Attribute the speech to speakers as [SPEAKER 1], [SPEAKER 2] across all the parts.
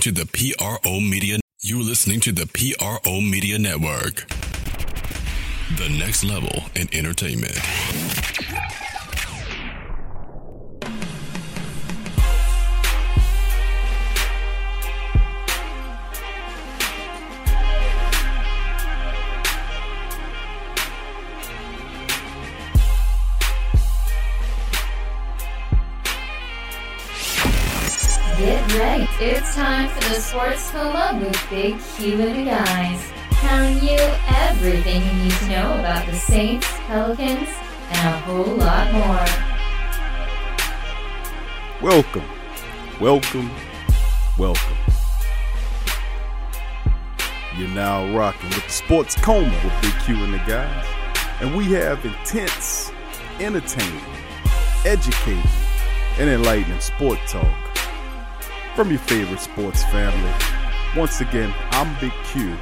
[SPEAKER 1] To the PRO Media, you're listening to the PRO Media Network. The next level in entertainment.
[SPEAKER 2] It's time for the Sports Coma with Big Q and the guys. Telling you everything you need to know about the Saints, Pelicans, and a whole lot more.
[SPEAKER 3] Welcome, welcome, welcome. You're now rocking with the Sports Coma with Big Q and the guys. And we have intense, entertaining, educating, and enlightening sport talk from your favorite sports family. Once again, I'm Big Q.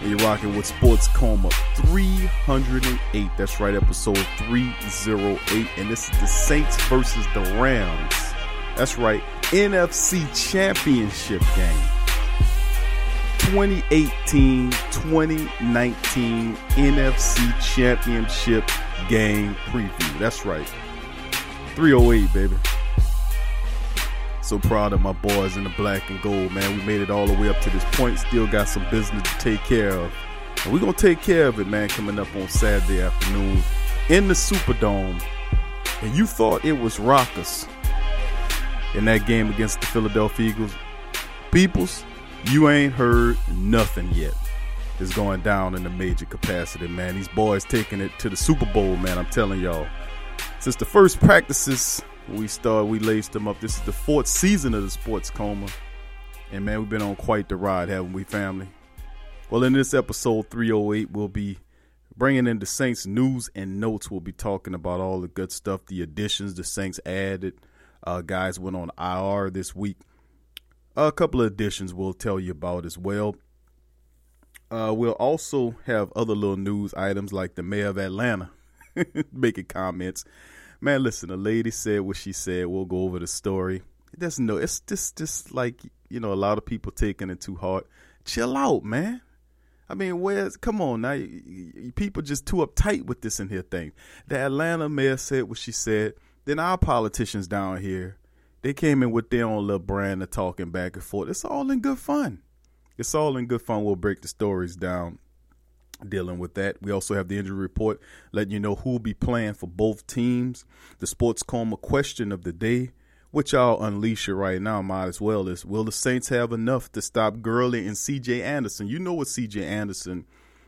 [SPEAKER 3] And you're rocking with Sports Coma 308. That's right, episode 308. And this is the Saints versus the Rams. That's right, NFC Championship game. 2018 2019 NFC Championship game preview. That's right. 308, baby. So proud of my boys in the black and gold, man. We made it all the way up to this point. Still got some business to take care of. And we're going to take care of it, man, coming up on Saturday afternoon in the Superdome. And you thought it was Rockers in that game against the Philadelphia Eagles. Peoples, you ain't heard nothing yet. It's going down in the major capacity, man. These boys taking it to the Super Bowl, man. I'm telling y'all. Since the first practices we started, we laced them up. This is the fourth season of the Sports Coma. And man, we've been on quite the ride, haven't we, family? Well, in this episode 308, we'll be bringing in the Saints news and notes. We'll be talking about all the good stuff, the additions the Saints added. Uh, guys went on IR this week. A couple of additions we'll tell you about as well. Uh, we'll also have other little news items like the mayor of Atlanta making comments. Man, listen, a lady said what she said. We'll go over the story. There's no, it's just, just like you know, a lot of people taking it too hard. Chill out, man. I mean, where's come on now? People just too uptight with this in here thing. The Atlanta mayor said what she said. Then our politicians down here, they came in with their own little brand of talking back and forth. It's all in good fun. It's all in good fun. We'll break the stories down dealing with that. We also have the injury report letting you know who will be playing for both teams. The sports coma question of the day, which I'll unleash it right now, might as well, is will the Saints have enough to stop Gurley and CJ Anderson? You know what CJ Anderson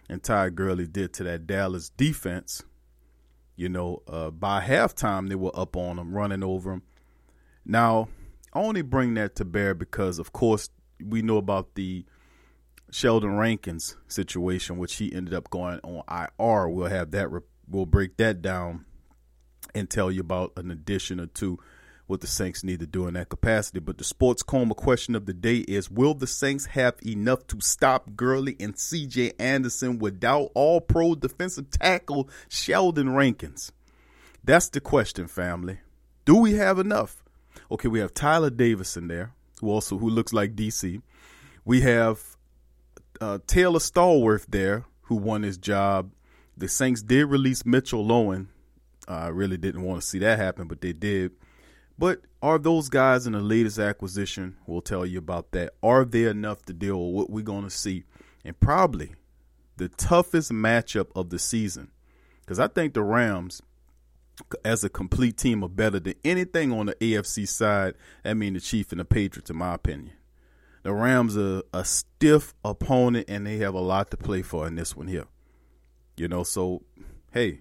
[SPEAKER 3] and Ty Gurley did to that Dallas defense. You know, uh, by halftime they were up on them, running over them. Now, I only bring that to bear because, of course, we know about the Sheldon Rankins situation, which he ended up going on IR. We'll have that. We'll break that down and tell you about an addition or two what the Saints need to do in that capacity. But the sports coma question of the day is: Will the Saints have enough to stop Gurley and C.J. Anderson without All-Pro defensive tackle Sheldon Rankins? That's the question, family. Do we have enough? Okay, we have Tyler Davis in there, who also who looks like DC. We have uh, Taylor Stallworth there, who won his job. The Saints did release Mitchell Loewen. Uh, I really didn't want to see that happen, but they did. But are those guys in the latest acquisition? We'll tell you about that. Are they enough to deal with what we're going to see? And probably the toughest matchup of the season. Because I think the Rams, as a complete team, are better than anything on the AFC side. I mean, the Chiefs and the Patriots, in my opinion. The Rams are a stiff opponent, and they have a lot to play for in this one here. You know, so hey,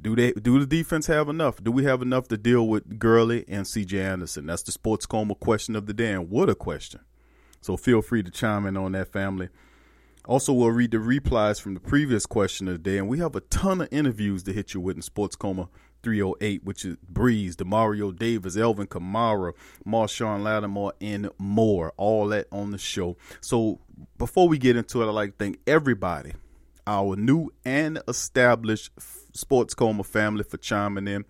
[SPEAKER 3] Do they do the defense have enough? Do we have enough to deal with Gurley and CJ Anderson? That's the sports coma question of the day, and what a question. So feel free to chime in on that family. Also, we'll read the replies from the previous question of the day, and we have a ton of interviews to hit you with in Sports Coma 308, which is Brees, Demario Davis, Alvin Kamara, Marshon Lattimore, and more. All that on the show. So before we get into it, I'd like to thank everybody, our new and established Sports Coma family for chiming in.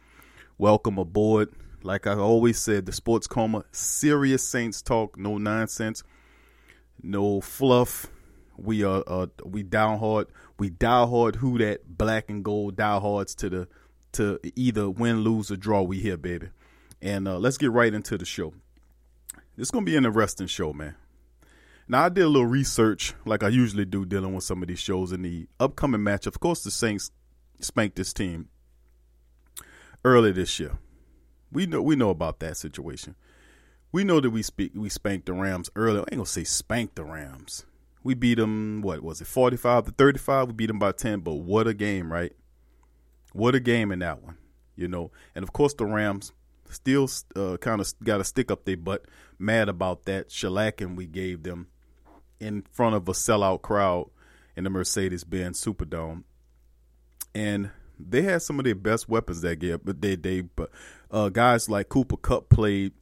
[SPEAKER 3] Welcome aboard. Like I always said, the Sports Coma, serious Saints talk, no nonsense, no fluff. We are uh, we down hard. We die hard. Who that black and gold die hards to the to either win, lose, or draw. We here, baby. And uh, let's get right into the show. It's gonna be an interesting show, man. Now I did a little research, like I usually do, dealing with some of these shows in the upcoming match. Of course, the Saints spanked this team early this year. We know we know about that situation. We know that we speak we spanked the Rams early. I ain't gonna say spanked the Rams. We beat them. What was it? Forty five to thirty five. We beat them by ten. But what a game, right? What a game in that one, you know. And of course, the Rams still uh, kind of got to stick up their butt, mad about that shellacking we gave them in front of a sellout crowd in the Mercedes Benz Superdome. And they had some of their best weapons that game, but they they but uh, guys like Cooper Kupp played,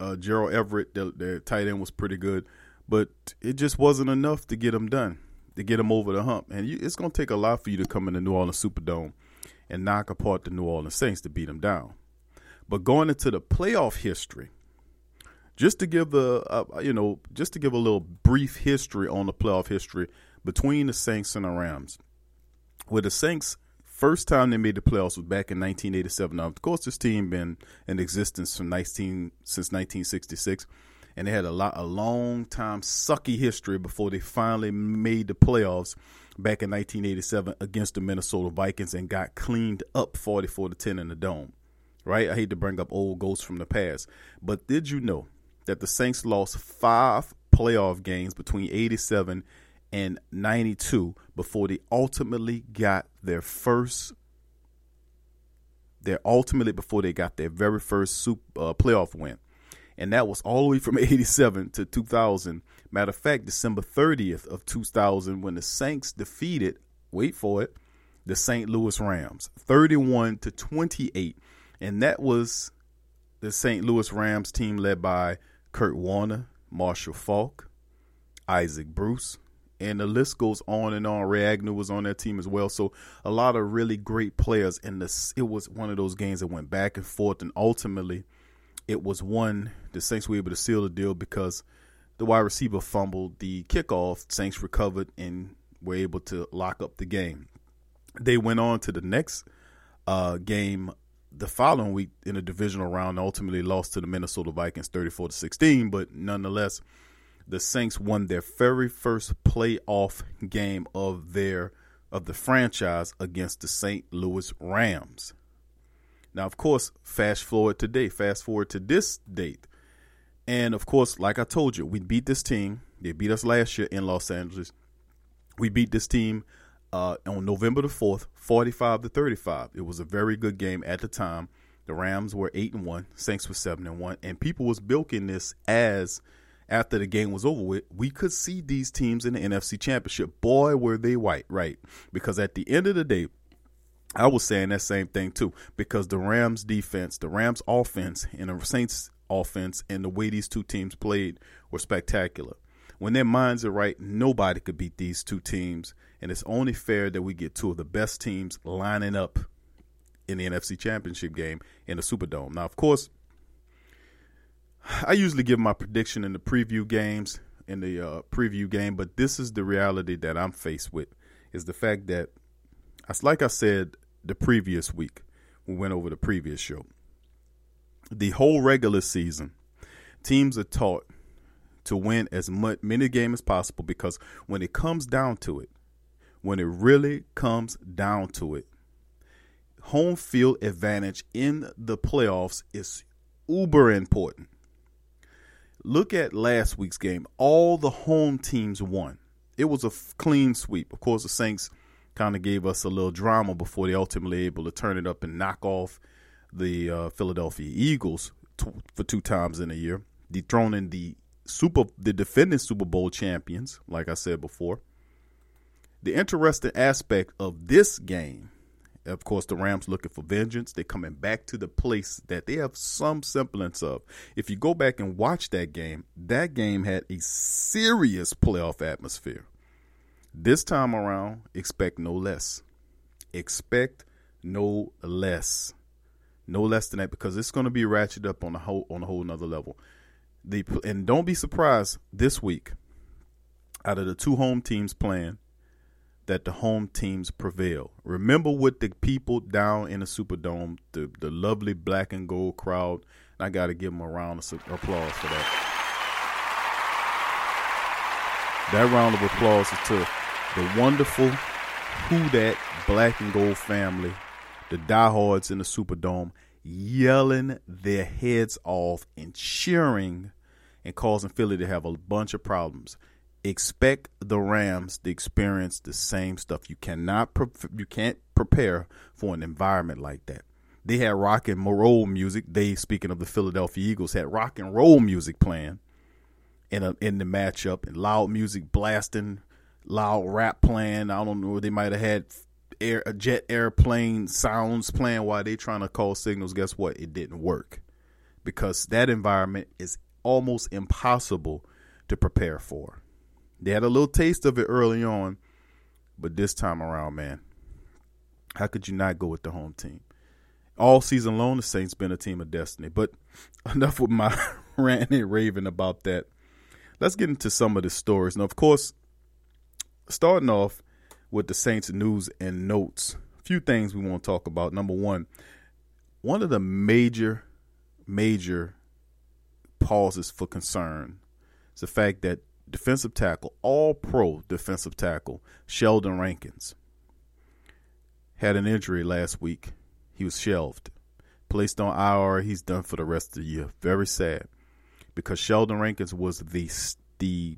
[SPEAKER 3] uh, Gerald Everett, their, their tight end was pretty good, but it just wasn't enough to get them done, to get them over the hump. And you, it's going to take a lot for you to come in the New Orleans Superdome and knock apart the New Orleans Saints to beat them down. But going into the playoff history, just to give the uh, you know just to give a little brief history on the playoff history between the Saints and the Rams, where the Saints first time they made the playoffs was back in 1987. Now, of course, this team been in existence from 19 since 1966, and they had a lot a long time sucky history before they finally made the playoffs back in 1987 against the Minnesota Vikings and got cleaned up 44 to 10 in the dome. Right? I hate to bring up old ghosts from the past, but did you know that the Saints lost five playoff games between 87 and 92 before they ultimately got their first their ultimately before they got their very first super, uh, playoff win and that was all the way from 87 to 2000 matter of fact december 30th of 2000 when the saints defeated wait for it the st louis rams 31 to 28 and that was the st louis rams team led by kurt warner marshall faulk isaac bruce and the list goes on and on. Ray Agnew was on that team as well. So a lot of really great players. And this it was one of those games that went back and forth, and ultimately it was one the Saints were able to seal the deal because the wide receiver fumbled the kickoff. Saints recovered and were able to lock up the game. They went on to the next uh, game the following week in a divisional round. Ultimately lost to the Minnesota Vikings, thirty-four to sixteen. But nonetheless, the Saints won their very first playoff game of their of the franchise against the St. Louis Rams. Now, of course, fast forward today, fast forward to this date. And of course, like I told you, we beat this team. They beat us last year in Los Angeles. We beat this team uh, on November the 4th, 45 to 35. It was a very good game at the time. The Rams were 8 and 1, Saints were 7 and 1, and people was bilking this as after the game was over with, we could see these teams in the NFC Championship. Boy, were they white, right? Because at the end of the day, I was saying that same thing too. Because the Rams defense, the Rams offense, and the Saints offense, and the way these two teams played were spectacular. When their minds are right, nobody could beat these two teams, and it's only fair that we get two of the best teams lining up in the NFC Championship game in the Superdome. Now, of course, I usually give my prediction in the preview games, in the uh, preview game, but this is the reality that I'm faced with is the fact that, like I said the previous week, we went over the previous show. The whole regular season, teams are taught to win as much many games as possible because when it comes down to it, when it really comes down to it, home field advantage in the playoffs is uber important. Look at last week's game. All the home teams won. It was a f- clean sweep. Of course, the Saints kind of gave us a little drama before they ultimately able to turn it up and knock off the uh, Philadelphia Eagles t- for two times in a year, dethroning the super the defending Super Bowl champions, like I said before. The interesting aspect of this game, of course, the Rams looking for vengeance. They're coming back to the place that they have some semblance of. If you go back and watch that game, that game had a serious playoff atmosphere. This time around, expect no less. Expect no less. No less than that because it's going to be ratcheted up on a whole on a whole another level. The and don't be surprised this week. Out of the two home teams playing, that the home teams prevail. Remember what the people down in the Superdome, the the lovely black and gold crowd. and I got to give them a round of applause for that. That round of applause is to the wonderful Who That Black and Gold family, the diehards in the Superdome, yelling their heads off and cheering and causing Philly to have a bunch of problems. Expect the Rams to experience the same stuff. You cannot, pre- you can't prepare for an environment like that. They had rock and roll music. They, speaking of the Philadelphia Eagles, had rock and roll music playing in a, in the matchup and loud music blasting loud rap playing. I don't know. They might have had air a jet airplane sounds playing while they trying to call signals. Guess what? It didn't work because that environment is almost impossible to prepare for. They had a little taste of it early on, but this time around, man, how could you not go with the home team? All season long, the Saints been a team of destiny. But enough with my ranting and raving about that. Let's get into some of the stories. Now, of course, starting off with the Saints news and notes. A few things we want to talk about. Number one, one of the major, major pauses for concern is the fact that defensive tackle, all pro defensive tackle, Sheldon Rankins, had an injury last week. He was shelved, placed on IR. He's done for the rest of the year. Very sad because Sheldon Rankins was the the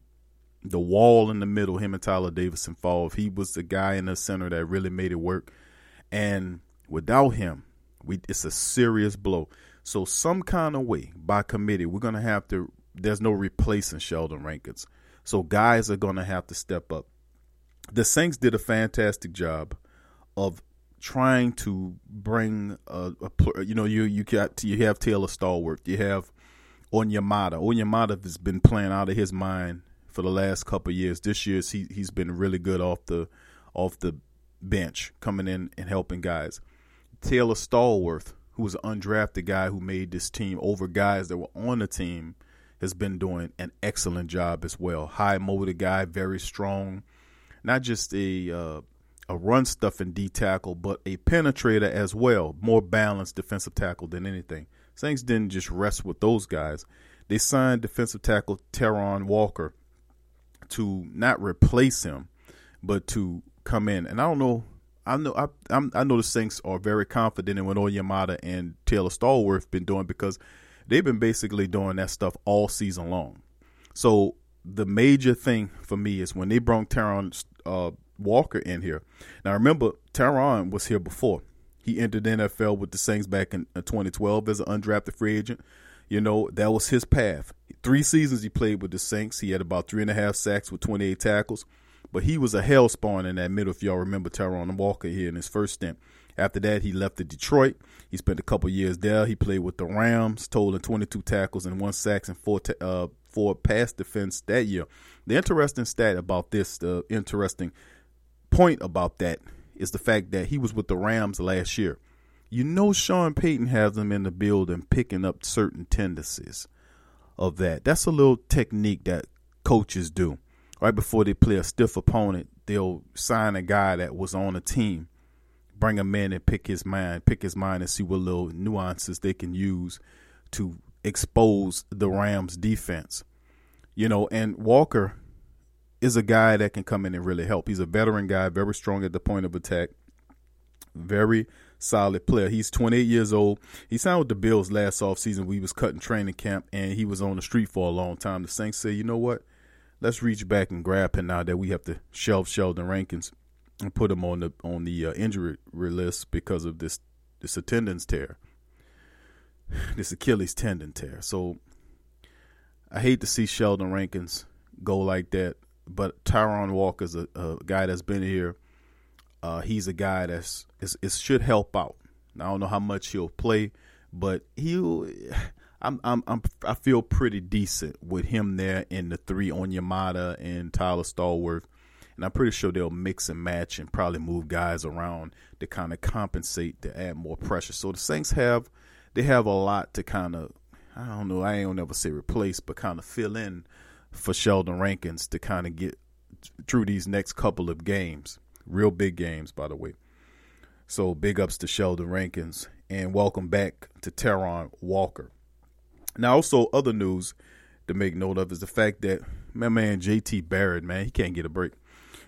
[SPEAKER 3] the wall in the middle, him and Tyler Davidson fall. He was the guy in the center that really made it work. And without him, we it's a serious blow. So some kind of way by committee, we're gonna have to there's no replacing Sheldon Rankins. So guys are gonna have to step up. The Saints did a fantastic job of trying to bring a, a you know you you got you have Taylor Stallworth, you have Onyemata. Onyemata has been playing out of his mind for the last couple years. This year he he's been really good off the off the bench, coming in and helping guys. Taylor Stallworth, who was an undrafted guy who made this team over guys that were on the team, has been doing an excellent job as well. High motor guy, very strong, not just a uh, a run stuffing D tackle, but a penetrator as well. More balanced defensive tackle than anything. Saints didn't just rest with those guys. They signed defensive tackle Tyrunn Walker to not replace him, but to come in. And I don't know. I know I I'm, i know the Saints are very confident in what Onyemata and Taylor Stallworth been doing because they've been basically doing that stuff all season long. So the major thing for me is when they brought Tyrunn uh, Walker in here. Now remember, Tyrunn was here before. He entered the NFL with the Saints back in 2012 as an undrafted free agent. You know, that was his path. Three seasons he played with the Saints. He had about three and a half sacks with 28 tackles. But he was a hell spawn in that middle, if y'all remember Tyrunn Walker here in his first stint. After that, he left to Detroit. He spent a couple years there. He played with the Rams, totaling 22 tackles and one sacks and four, uh, four pass defense that year. The interesting stat about this, the interesting point about that, is the fact that he was with the Rams last year you know Sean Payton has them in the building picking up certain tendencies of that. That's a little technique that coaches do. Right before they play a stiff opponent, they'll sign a guy that was on a team, bring him in and pick his mind, pick his mind and see what little nuances they can use to expose the Rams defense. You know, and Walker is a guy that can come in and really help. He's a veteran guy, very strong at the point of attack, very solid player. He's 28 years old. He signed with the Bills last offseason. We was cutting training camp, and he was on the street for a long time. The Saints said, you know what? Let's reach back and grab him now that we have to shelve Sheldon Rankins. and put him on the on the uh, injury list because of this this attendance tear, this Achilles tendon tear. So I hate to see Sheldon Rankins go like that, but Tyrunn Walker's a, a guy that's been here. Uh, he's a guy that's it should help out. I don't know how much he'll play, but he'll. I'm, I'm, I'm, I feel pretty decent with him there in the three Onyemata and Tyler Stallworth. And I'm pretty sure they'll mix and match and probably move guys around to kind of compensate to add more pressure. So the Saints have, they have a lot to kind of, I don't know, I gonna never say replace, but kind of fill in for Sheldon Rankins to kind of get through these next couple of games. Real big games, by the way. So big ups to Sheldon Rankins and welcome back to Tyrunn Walker. Now, also other news to make note of is the fact that my man JT Barrett, man, he can't get a break.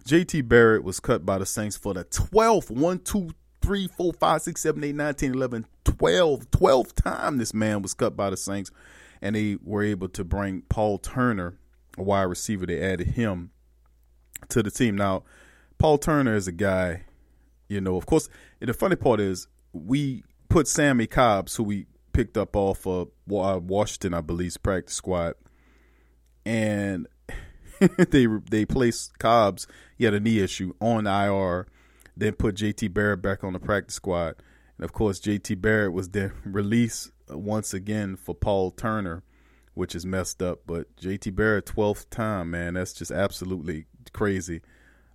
[SPEAKER 3] JT Barrett was cut by the Saints for the 12th, 1, 2, 3, 4, 5, 6, 7, 8, 9, 10, 11, 12, 12th time this man was cut by the Saints. And they were able to bring Paul Turner, a wide receiver. They added him to the team. Now, Paul Turner is a guy, you know, of course, the funny part is we put Simmie Cobbs, who we picked up off of uh, Washington, I believe's practice squad, and they they placed Cobbs. He had a knee issue on IR. Then put JT Barrett back on the practice squad, and of course JT Barrett was then released once again for Paul Turner, which is messed up. But JT Barrett twelfth time, man, that's just absolutely crazy.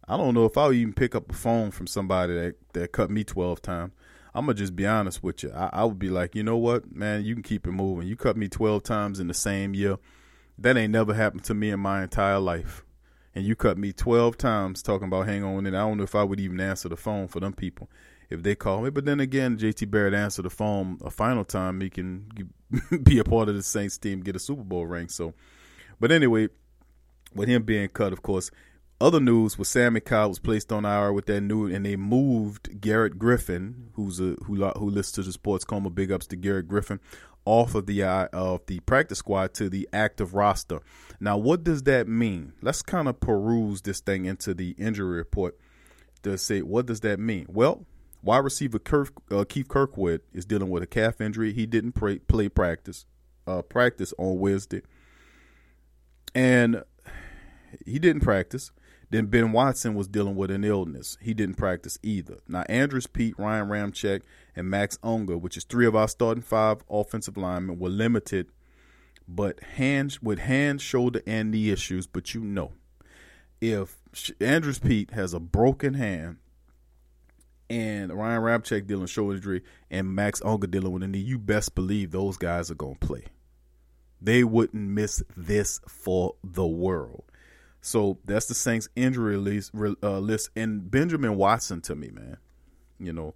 [SPEAKER 3] I don't know if I'll even pick up a phone from somebody that that cut me twelve times. I'm gonna just be honest with you. I, I, would be like, you know what, man, you can keep it moving. You cut me 12 times in the same year. That ain't never happened to me in my entire life. And you cut me 12 times talking about hang on, and I don't know if I would even answer the phone for them people if they call me. But then again, JT Barrett answered the phone a final time. He can be a part of the Saints team, get a Super Bowl ring. So, but anyway, with him being cut, of course, other news was Simmie Cobb was placed on IR with that new, and they moved Garrett Griffin, who's a who who listens to the Sports Coma. Big ups to Garrett Griffin, off of the uh, of the practice squad to the active roster. Now, what does that mean? Let's kind of peruse this thing into the injury report to say what does that mean. Well, wide receiver Kirk, uh, Keith Kirkwood is dealing with a calf injury. He didn't play, play practice uh, practice on Wednesday, and he didn't practice. Then Ben Watson was dealing with an illness. He didn't practice either. Now Andrus Peat, Ryan Ramczyk, and Max Unger, which is three of our starting five offensive linemen, were limited, but hands with hand, shoulder, and knee issues. But you know, if Andrus Peat has a broken hand and Ryan Ramczyk dealing shoulder injury and Max Unger dealing with a knee, you best believe those guys are gonna play. They wouldn't miss this for the world. So that's the Saints injury list, uh, list. And Benjamin Watson to me, man, you know,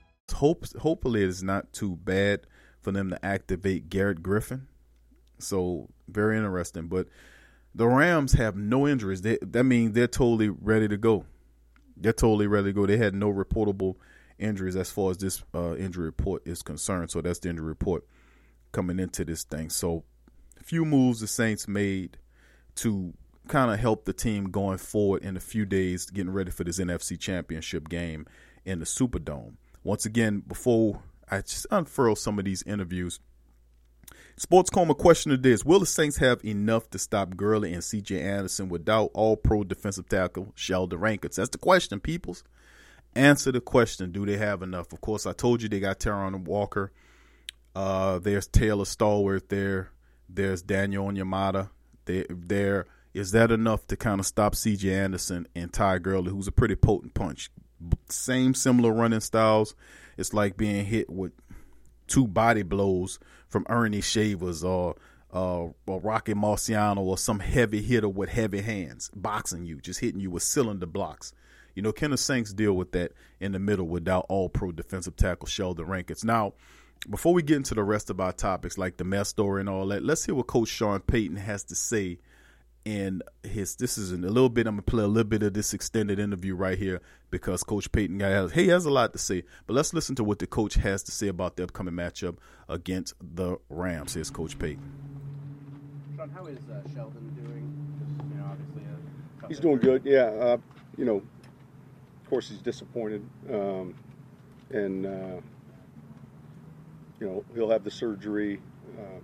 [SPEAKER 3] Hope, hopefully, it's not too bad for them to activate Garrett Griffin. So very interesting. But the Rams have no injuries. They, that means they're totally ready to go. They're totally ready to go. They had no reportable injuries as far as this uh, injury report is concerned. So that's the injury report coming into this thing. So a few moves the Saints made to kind of help the team going forward in a few days, getting ready for this NFC Championship game in the Superdome once again, before I just unfurl some of these interviews, Sports Coma question of this: Will the Saints have enough to stop Gurley and C.J. Anderson without All-Pro defensive tackle Sheldon Rankins? That's the question, peoples. Answer the question: Do they have enough? Of course, I told you they got Tyrunn Walker. Uh, there's Taylor Stallworth there. There's Daniel Onyemata. There, there is that enough to kind of stop C.J. Anderson and Ty Gurley, who's a pretty potent punch. Same similar running styles. It's like being hit with two body blows from Earnie Shavers or uh, or Rocky Marciano or some heavy hitter with heavy hands boxing you, just hitting you with cylinder blocks. You know, Kenneth Saints deal with that in the middle without all pro defensive tackle Sheldon Rankins? Now, before we get into the rest of our topics like the mess story and all that, let's hear what Coach Sean Payton has to say in his this is a little bit I'm gonna play a little bit of this extended interview right here because Coach Payton has he has a lot to say. But let's listen to what the coach has to say about the upcoming matchup against the Rams. Here's Coach Payton.
[SPEAKER 4] Sean, how is uh, Sheldon doing? Just, you know, obviously a
[SPEAKER 5] he's doing good. Yeah, uh, you know, of course he's disappointed, um, and uh, you know he'll have the surgery. Uh,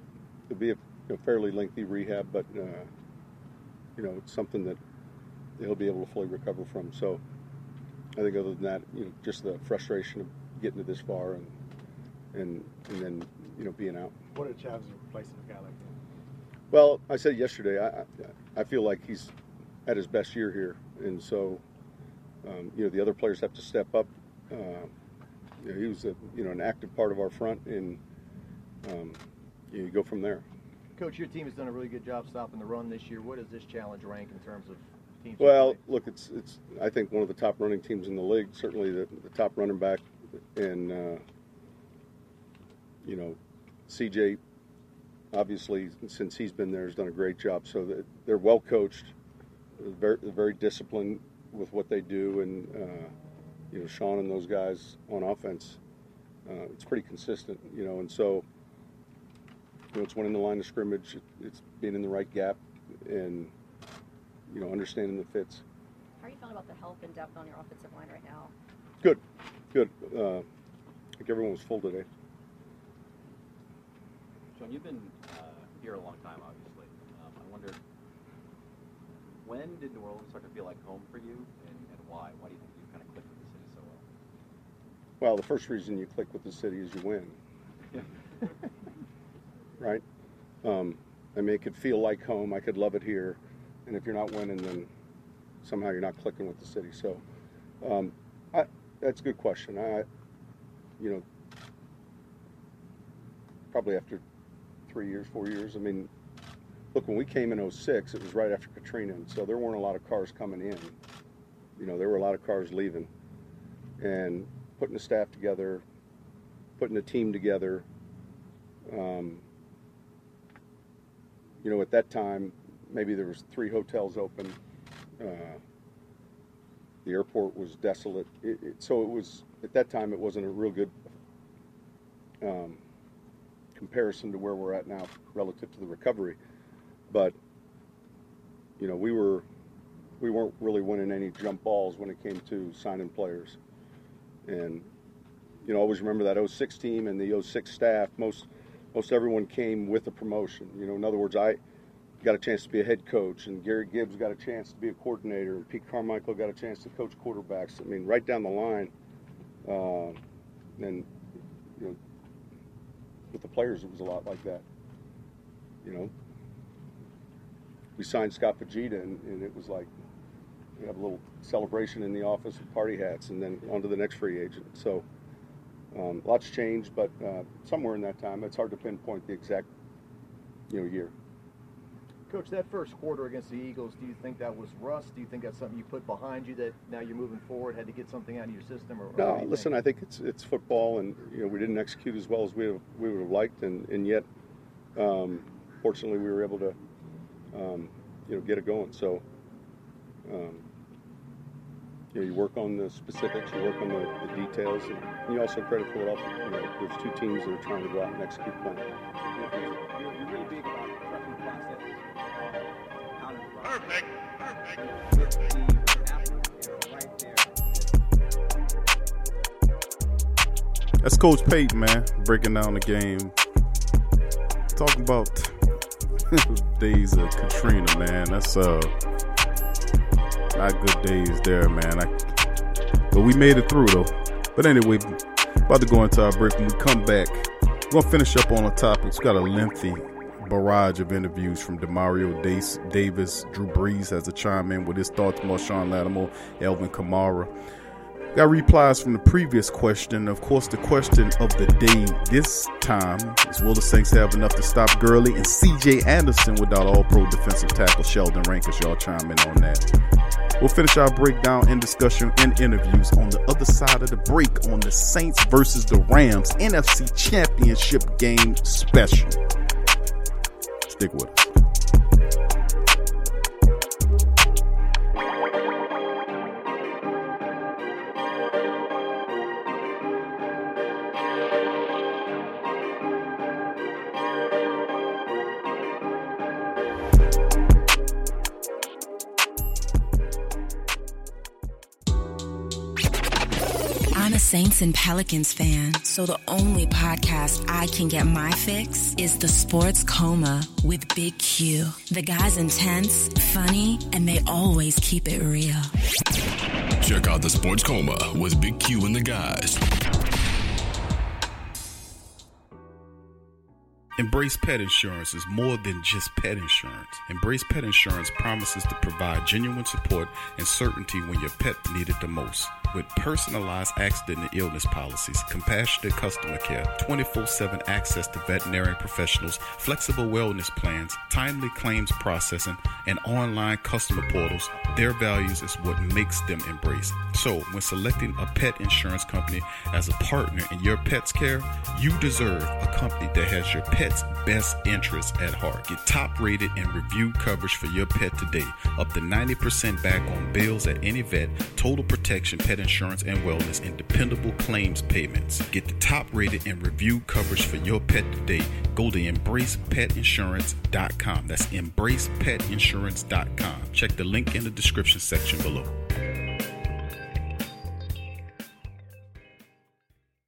[SPEAKER 5] it'll be a you know, fairly lengthy rehab, but uh, you know, it's something that he'll be able to fully recover from. So I think other than that, you know, just the frustration of getting to this far and and and then you know being out.
[SPEAKER 4] What are the challenges of replacing a guy like that?
[SPEAKER 5] Well, I said yesterday, I I feel like he's at his best year here, and so um, you know the other players have to step up. Uh, you know, he was a you know an active part of our front, and um, you, know, you go from there.
[SPEAKER 4] Coach, your team has done a really good job stopping the run this year. What does this challenge rank in terms of teams?
[SPEAKER 5] Well, look, it's it's I think one of the top running teams in the league. Certainly the, the top running back, and uh, you know, CJ. Obviously, since he's been there, has done a great job. So they're well coached, very very disciplined with what they do, and uh, you know, Sean and those guys on offense. Uh, it's pretty consistent, you know, and so you know, it's winning the line of scrimmage. It's being in the right gap, and you know, understanding the fits.
[SPEAKER 6] How are you feeling about the health and depth on your offensive line right now?
[SPEAKER 5] Good, good. Uh, I think everyone was full today.
[SPEAKER 7] Sean, you've been uh, here a long time, obviously. Um, I wonder, when did New Orleans start to feel like home for you, and, and why? Why do you think you kind of clicked with the city so well?
[SPEAKER 5] Well, the first reason you click with the city is you win. right? Um, I make it feel like home. I could love it here, and if you're not winning, then somehow you're not clicking with the city. So, um, I, that's a good question. I, you know, probably after three years, four years. I mean, look, when we came in 06, it was right after Katrina, and so there weren't a lot of cars coming in. You know, there were a lot of cars leaving, and putting the staff together, putting the team together. Um, you know, at that time, maybe there was three hotels open. Uh, the airport was desolate. It, it, so it was at that time it wasn't a real good um, comparison to where we're at now relative to the recovery. But you know, we were we weren't really winning any jump balls when it came to signing players. And you know, always remember that 06 team and the 06 staff. Most most everyone came with a promotion. You know, in other words, I got a chance to be a head coach, and Gary Gibbs got a chance to be a coordinator, and Pete Carmichael got a chance to coach quarterbacks. I mean, right down the line. Uh, and you know, with the players, it was a lot like that. You know, we signed Scott Fujita, and, and it was like we have a little celebration in the office with party hats, and then on to the next free agent. So. Um, lots changed, but uh, somewhere in that time, it's hard to pinpoint the exact, you know, year.
[SPEAKER 4] Coach, that first quarter against the Eagles, do you think that was rust? Do you think that's something you put behind you that now you're moving forward, had to get something out of your system? Or,
[SPEAKER 5] no, listen? I think it's it's football, and you know we didn't execute as well as we have, we would have liked, and and yet, um, fortunately, we were able to, um, you know, get it going. So, um, you know, you work on the specifics, you work on the, the details, and you also credit Philadelphia. You know, there's two teams that are trying to go out and execute plan.
[SPEAKER 7] You're, you're really big about trusting the process.
[SPEAKER 1] Perfect.
[SPEAKER 3] That's Coach Payton, man, breaking down the game. talking about days of Katrina, man. That's uh not good days there, man. I, but we made it through though. But anyway, about to go into our break. When we come back, we're gonna finish up on the topics. We got a lengthy barrage of interviews from Demario Dace, Davis, Drew Brees has a chime in with his thoughts, Marshon Lattimore, Alvin Kamara. Got replies from the previous question. Of course, the question of the day this time is Will the Saints have enough to stop Gurley and CJ Anderson without all pro defensive tackle Sheldon Rankins? Y'all chime in on that. We'll finish our breakdown and discussion and interviews on the other side of the break on the Saints versus the Rams NFC Championship game special. Stick with us.
[SPEAKER 8] Saints and Pelicans fan, so the only podcast I can get my fix is the Sports Coma with Big Q. The guy's intense, funny, and they always keep it real.
[SPEAKER 1] Check out the Sports Coma with Big Q and the guys.
[SPEAKER 3] Embrace Pet Insurance is more than just pet insurance. Embrace Pet Insurance promises to provide genuine support and certainty when your pet needs it the most. With personalized accident and illness policies, compassionate customer care, 24 7 access to veterinary professionals, flexible wellness plans, timely claims processing, and online customer portals, their values is what makes them embrace. So, when selecting a pet insurance company as a partner in your pet's care, you deserve a company that has your pet's best interests at heart. Get top rated and reviewed coverage for your pet today, up to 90% back on bills at any vet, total protection pet insurance and wellness, and dependable claims payments. Get the top rated and reviewed coverage for your pet today. Go to embracepetinsurance.com. That's embracepetinsurance.com. Check the link in the description section below.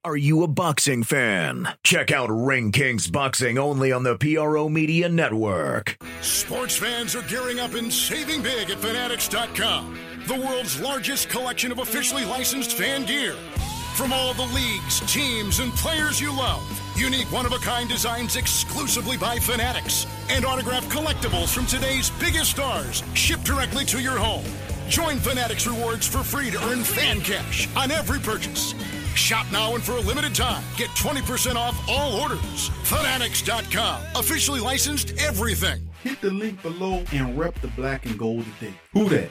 [SPEAKER 9] Are you a boxing fan? Check out Ring Kings Boxing only on the PRO Media Network.
[SPEAKER 10] Sports fans are gearing up and saving big at Fanatics.com, the world's largest collection of officially licensed fan gear. From all the leagues, teams, and players you love, unique one of a kind designs exclusively by Fanatics, and autographed collectibles from today's biggest stars shipped directly to your home. Join Fanatics Rewards for free to earn fan cash on every purchase. Shop now and for a limited time. Get 20% off all orders. Fanatics.com. Officially licensed everything.
[SPEAKER 3] Hit the link below and rep the black and gold today. Who that?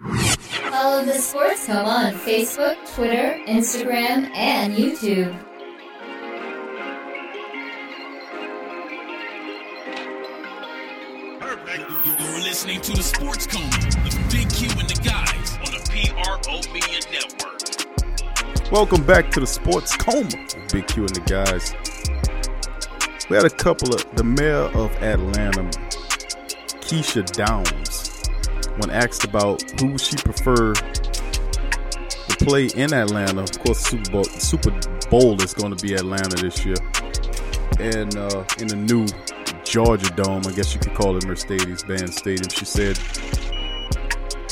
[SPEAKER 2] Follow the Sports Coma on Facebook, Twitter, Instagram, and YouTube.
[SPEAKER 11] You're listening to the Sports Coma with Big Q and the guys on the PRO Media Network.
[SPEAKER 3] Welcome back to the Sports Coma with Big Q and the guys. We had a couple of the mayor of Atlanta, Keisha Downs, when asked about who she preferred to play in Atlanta. Of course, Super Bowl, Super Bowl is going to be Atlanta this year, and uh, in the new Georgia Dome, I guess you could call it Mercedes-Benz Stadium. She said,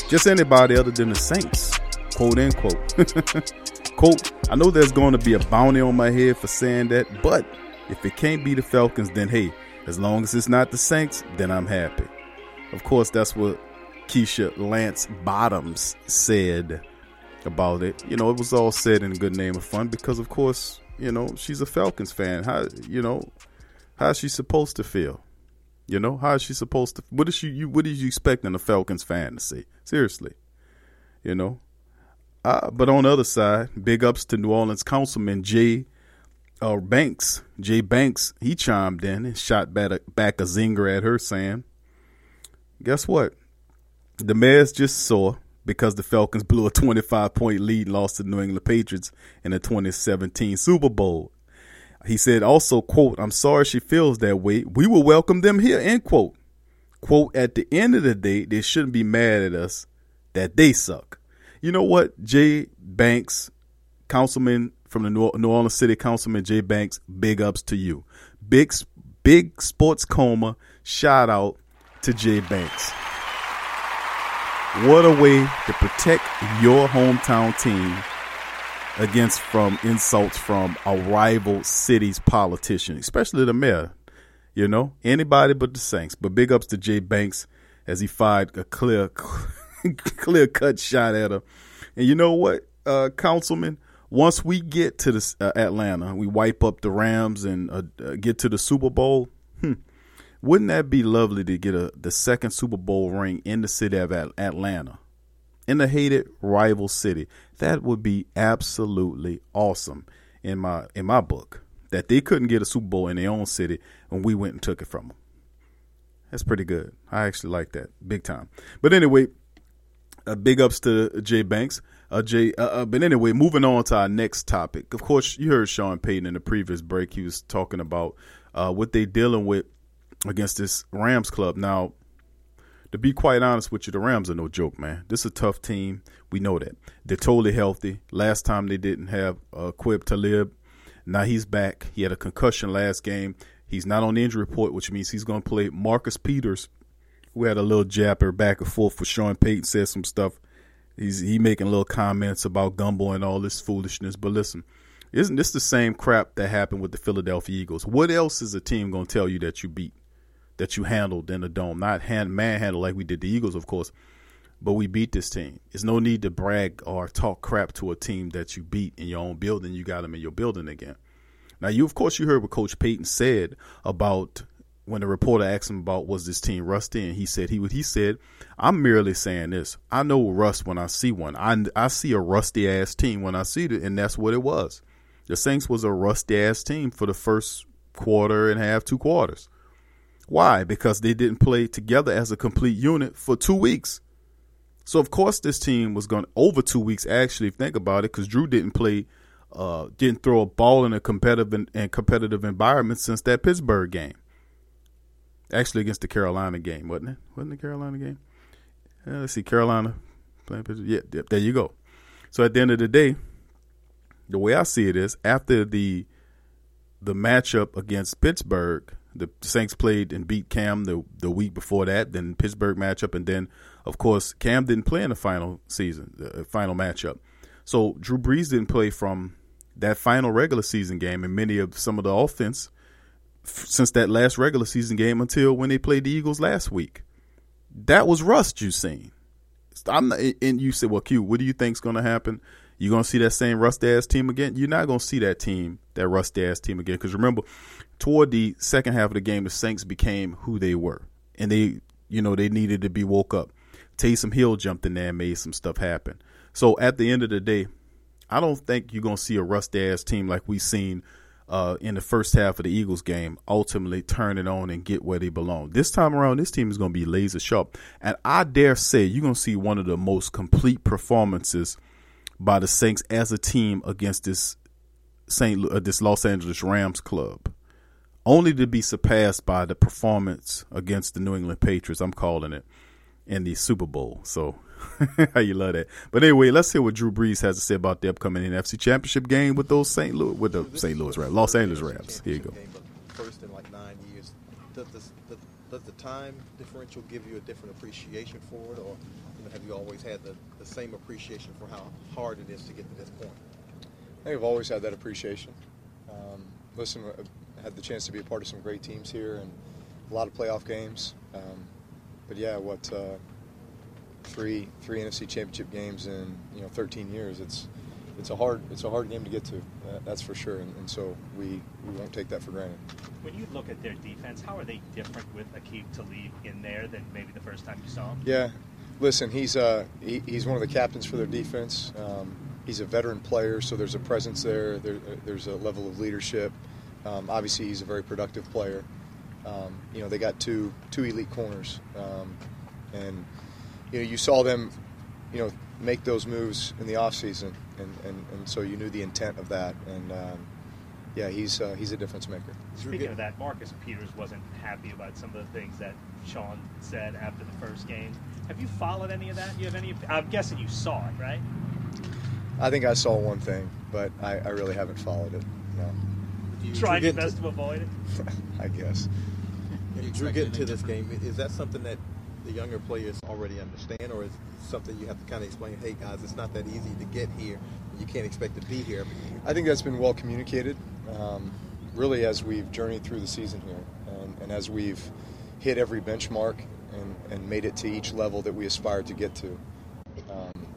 [SPEAKER 3] "Just anybody other than the Saints." Quote unquote. quote I know there's going to be a bounty on my head for saying that, but if it can't be the Falcons, then hey, as long as it's not the Saints, then I'm happy. Of course, that's what Keisha Lance Bottoms said about it. You know, it was all said in good name of fun because, of course, you know she's a Falcons fan. How you know how's she supposed to feel? You know how is she supposed to? What is she? You, what is you expecting a Falcons fan to say? Seriously, you know. Uh, but on the other side, big ups to New Orleans Councilman Jay uh, Banks. Jay Banks he chimed in and shot back a, back a zinger at her, saying, "Guess what? The just saw because the Falcons blew a 25 point lead and lost to the New England Patriots in the 2017 Super Bowl. He said also, quote, I'm sorry she feels that way. We will welcome them here, end quote. Quote, at the end of the day, they shouldn't be mad at us that they suck. You know what? Jay Banks, councilman from the New Orleans City Councilman Jay Banks, big ups to you. Big, big sports coma. Shout out to Jay Banks. What a way to protect your hometown team against from insults from a rival city's politician, especially the mayor. You know, anybody but the Saints. But big ups to Jay Banks as he fired a clear, clear cut shot at her. And you know what, uh, Councilman? Once we get to the uh, Atlanta, we wipe up the Rams and uh, uh get to the Super Bowl. Wouldn't that be lovely to get a the second Super Bowl ring in the city of Atlanta, in the hated rival city? That would be absolutely awesome in my in my book. That they couldn't get a Super Bowl in their own city, and we went and took it from them. That's pretty good. I actually like that big time. But anyway, uh, big ups to Jay Banks. Uh, Jay, uh, uh, but anyway, moving on to our next topic. Of course, you heard Sean Payton in the previous break. He was talking about uh, what they're dealing with against this Rams club. Now, to be quite honest with you, the Rams are no joke, man. This is a tough team. We know that. They're totally healthy. Last time they didn't have uh, Aqib Talib. Now he's back. He had a concussion last game. He's not on the injury report, which means he's going to play Marcus Peters, who had a little jabber back and forth with Sean Payton, said some stuff. He's he making little comments about Gumbo and all this foolishness. But listen, isn't this the same crap that happened with the Philadelphia Eagles? What else is a team going to tell you that you beat? That you handled in the dome. Not hand manhandle like we did the Eagles, of course, but we beat this team. There's no need to brag or talk crap to a team that you beat in your own building. You got them in your building again. Now, you of course you heard what Coach Payton said about when the reporter asked him about was this team rusty, and he said he would. He said, "I'm merely saying this. I know rust when I see one. I I see a rusty ass team when I see it, and that's what it was. The Saints was a rusty ass team for the first quarter and a half, two quarters." Why? Because they didn't play together as a complete unit for two weeks. So of course this team was going over two weeks. Actually, think about it, because Drew didn't play, uh, didn't throw a ball in a competitive and competitive environment since that Pittsburgh game. Actually, against the Carolina game, wasn't it? Wasn't the Carolina game? Uh, let's see, Carolina playing Pittsburgh. Yeah, yeah, there you go. So at the end of the day, the way I see it is after the the matchup against Pittsburgh, the Saints played and beat Cam the the week before that, then Pittsburgh matchup, and then of course Cam didn't play in the final season, the uh, final matchup. So Drew Brees didn't play from that final regular season game, and many of some of the offense f- since that last regular season game until when they played the Eagles last week. That was rust you seen. I'm not, and you said, well, Q, what do you think's going to happen? You gonna see that same rust ass team again? You're not gonna see that team, that rust ass team again. Because remember, toward the second half of the game, the Saints became who they were, and they, you know, they needed to be woke up. Taysom Hill jumped in there and made some stuff happen. So at the end of the day, I don't think you're gonna see a rust ass team like we seen uh, in the first half of the Eagles game ultimately turn it on and get where they belong. This time around, this team is going to be laser sharp. And I dare say you're going to see one of the most complete performances by the Saints as a team against this Saint uh, this Los Angeles Rams club only to be surpassed by the performance against the New England Patriots. I'm calling it in the Super Bowl. So how you love that. But anyway, let's hear what Drew Brees has to say about the upcoming NFC Championship game with those St. Louis with the St. Louis Rams, Los Angeles Rams. Here you go.
[SPEAKER 12] First in like nine years, does, this, does the time differential give you a different appreciation for it, or you know, have you always had the, the same appreciation for how hard it is to get to this point?
[SPEAKER 13] I think I've always had that appreciation. Um, listen, I had the chance to be a part of some great teams here and a lot of playoff games. Um, but yeah, what uh, three three NFC Championship games in you know 13 years? It's it's a hard it's a hard game to get to. Uh, that's for sure. And, and, so we, we won't take that for granted.
[SPEAKER 14] When you look at their defense, how are they different with Aqib Talib in there than maybe the first time you saw him?
[SPEAKER 13] Yeah, listen, he's uh, he, he's one of the captains for their defense. Um, he's a veteran player, so there's a presence there. there there's a level of leadership. Um, obviously, he's a very productive player. Um, you know, they got two two elite corners, um, and you know you saw them, you know, make those moves in the offseason, and, and, and so you knew the intent of that, and um, yeah, he's uh, he's a difference maker.
[SPEAKER 14] Speaking of that, Marcus Peters wasn't happy about some of the things that Sean said after the first game. Have you followed any of that? You have any? I'm guessing you saw it, right?
[SPEAKER 13] I think I saw one thing, but I, I really haven't followed it. No.
[SPEAKER 14] You Trying your best to, to avoid it.
[SPEAKER 13] I guess.
[SPEAKER 12] Drew, get into this game. Is that something that the younger players already understand, or is something you have to kind of explain? Hey, guys, it's not that easy to get here. You can't expect to be here.
[SPEAKER 13] I think that's been well communicated. Um, really, as we've journeyed through the season here, and, and as we've hit every benchmark and, and, made it to each level that we aspire to get to. Um,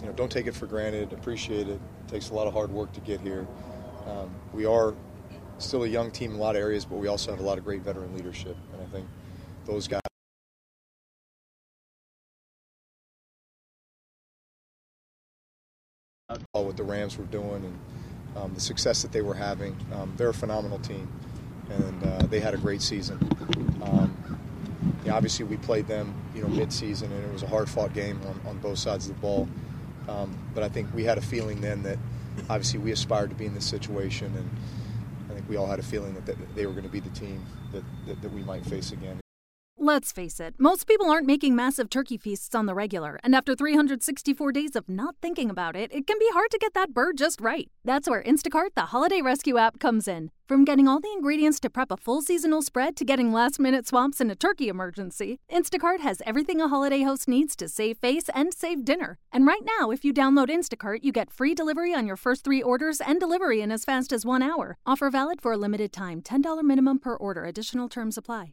[SPEAKER 13] you know, don't take it for granted. Appreciate it. It takes a lot of hard work to get here. Um, we are still a young team in a lot of areas, but we also have a lot of great veteran leadership, and I think those guys. What the Rams were doing and um, the success that they were having, um, they're a phenomenal team, and uh, they had a great season. Um, yeah, obviously, we played them, you know, mid-season, and it was a hard-fought game on, on both sides of the ball. Um, but I think we had a feeling then that obviously we aspired to be in this situation, and I think we all had a feeling that, that they were going to be the team that, that, that we might face again.
[SPEAKER 15] Let's face it, most people aren't making massive turkey feasts on the regular, and after 364 days of not thinking about it, it can be hard to get that bird just right. That's where Instacart, the holiday rescue app, comes in. From getting all the ingredients to prep a full seasonal spread to getting last minute swaps in a turkey emergency, Instacart has everything a holiday host needs to save face and save dinner. And right now, if you download Instacart, you get free delivery on your first three orders and delivery in as fast as one hour. Offer valid for a limited time $10 minimum per order, additional terms apply.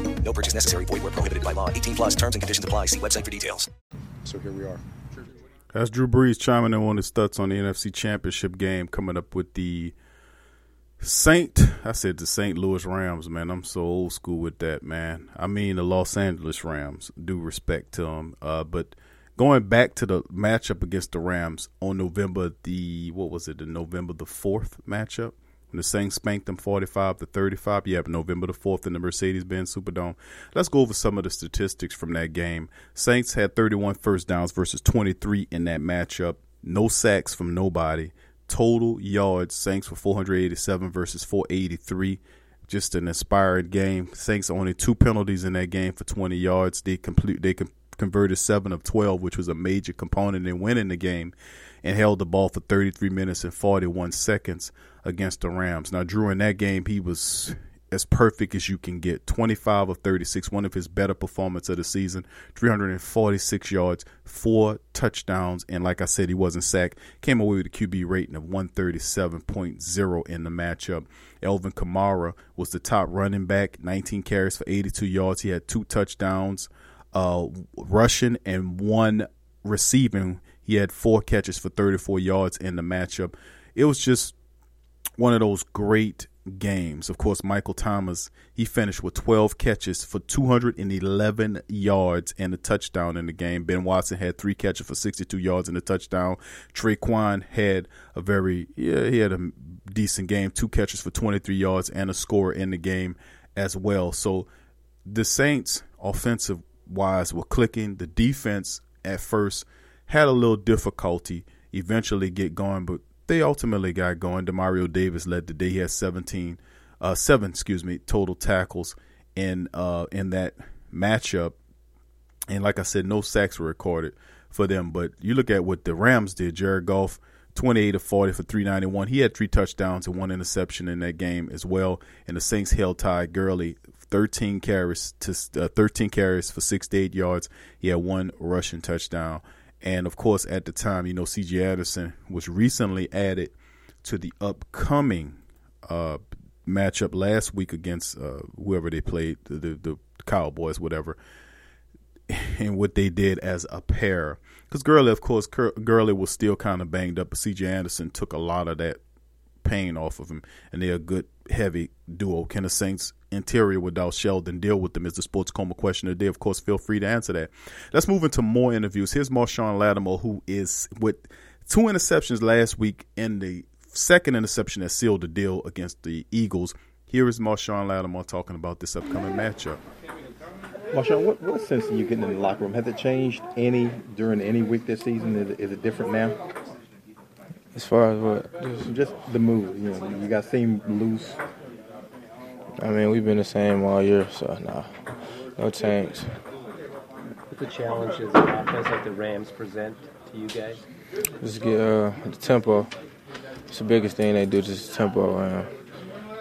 [SPEAKER 16] No purchase necessary. Void where prohibited by law. 18 plus terms and conditions apply. See website for details.
[SPEAKER 13] So here we are.
[SPEAKER 3] That's Drew Brees chiming in on his thoughts on the NFC Championship game coming up with the Saint. I said the St. Louis Rams, man. I'm so old school with that, man. I mean the Los Angeles Rams. Due respect to them, uh, but going back to the matchup against the Rams on November the what was it? The November the fourth matchup when the Saints spanked them 45 to 35. Yeah, November the 4th in the Mercedes-Benz Superdome. Let's go over some of the statistics from that game. Saints had 31 first downs versus 23 in that matchup. No sacks from nobody. Total yards, Saints were 487 versus 483. Just an inspired game. Saints only two penalties in that game for 20 yards. They complete they converted 7 of 12, which was a major component in winning the game and held the ball for 33 minutes and 41 seconds against the Rams. Now, Drew, in that game, he was as perfect as you can get 25 of 36, one of his better performances of the season, 346 yards, four touchdowns, and like I said, he wasn't sacked. Came away with a QB rating of 137.0 in the matchup. Alvin Kamara was the top running back, 19 carries for 82 yards. He had two touchdowns, uh, rushing and one receiving. He had four catches for 34 yards in the matchup. It was just one of those great games. Of course, Michael Thomas, he finished with 12 catches for 211 yards and a touchdown in the game. Ben Watson had three catches for 62 yards and a touchdown. Tre'Quan had a very, yeah, he had a decent game, two catches for 23 yards and a score in the game as well. So the Saints, offensive wise, were clicking. The defense at first had a little difficulty eventually get going, but they ultimately got going. Demario Davis led the day. He had 17 uh, seven, excuse me, total tackles in uh, in that matchup. And like I said, no sacks were recorded for them. But you look at what the Rams did. Jared Goff, 28 of 40 for 391. He had three touchdowns and one interception in that game as well. And the Saints held Todd Gurley 13 carries to uh, 13 carries for 68 yards. He had one rushing touchdown. And of course, at the time, you know, C.J. Anderson was recently added to the upcoming uh, matchup last week against uh, whoever they played, the, the, the Cowboys, whatever, and what they did as a pair. Because Gurley, of course, Gurley was still kind of banged up, but C.J. Anderson took a lot of that pain off of him, and they're a good, heavy duo. Can the Saints interior without Sheldon deal with them? Is the sports coma question today? Of course, feel free to answer that. Let's move into more interviews. Here's Marshon Lattimore, who is with two interceptions last week in the second interception that sealed the deal against the Eagles. Here is Marshon Lattimore talking about this upcoming matchup.
[SPEAKER 17] Marshon, what, what sense are you getting in the locker room? Has it changed any during any week this season? Is it, is it different now?
[SPEAKER 18] As far as what?
[SPEAKER 17] Just, just the move. You know, you guys seem loose.
[SPEAKER 18] I mean, we've been the same all year, so no, no change.
[SPEAKER 19] What the challenges of offense like the Rams present to you guys?
[SPEAKER 18] Just get uh, the tempo. It's the biggest thing they do, just the tempo. And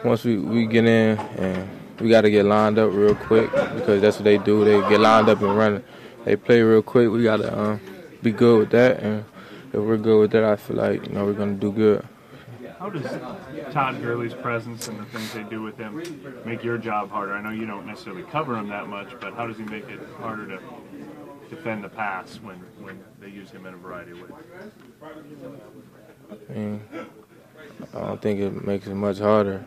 [SPEAKER 18] once we, we get in, and we got to get lined up real quick because that's what they do. They get lined up and running. They play real quick. We got to um, be good with that, and if we're good with that, I feel like you know we're gonna do good.
[SPEAKER 14] How does Todd Gurley's presence and the things they do with him make your job harder? I know you don't necessarily cover him that much, but how does he make it harder to defend the pass when, when they use him in a variety of ways?
[SPEAKER 18] I mean, I don't think it makes it much harder,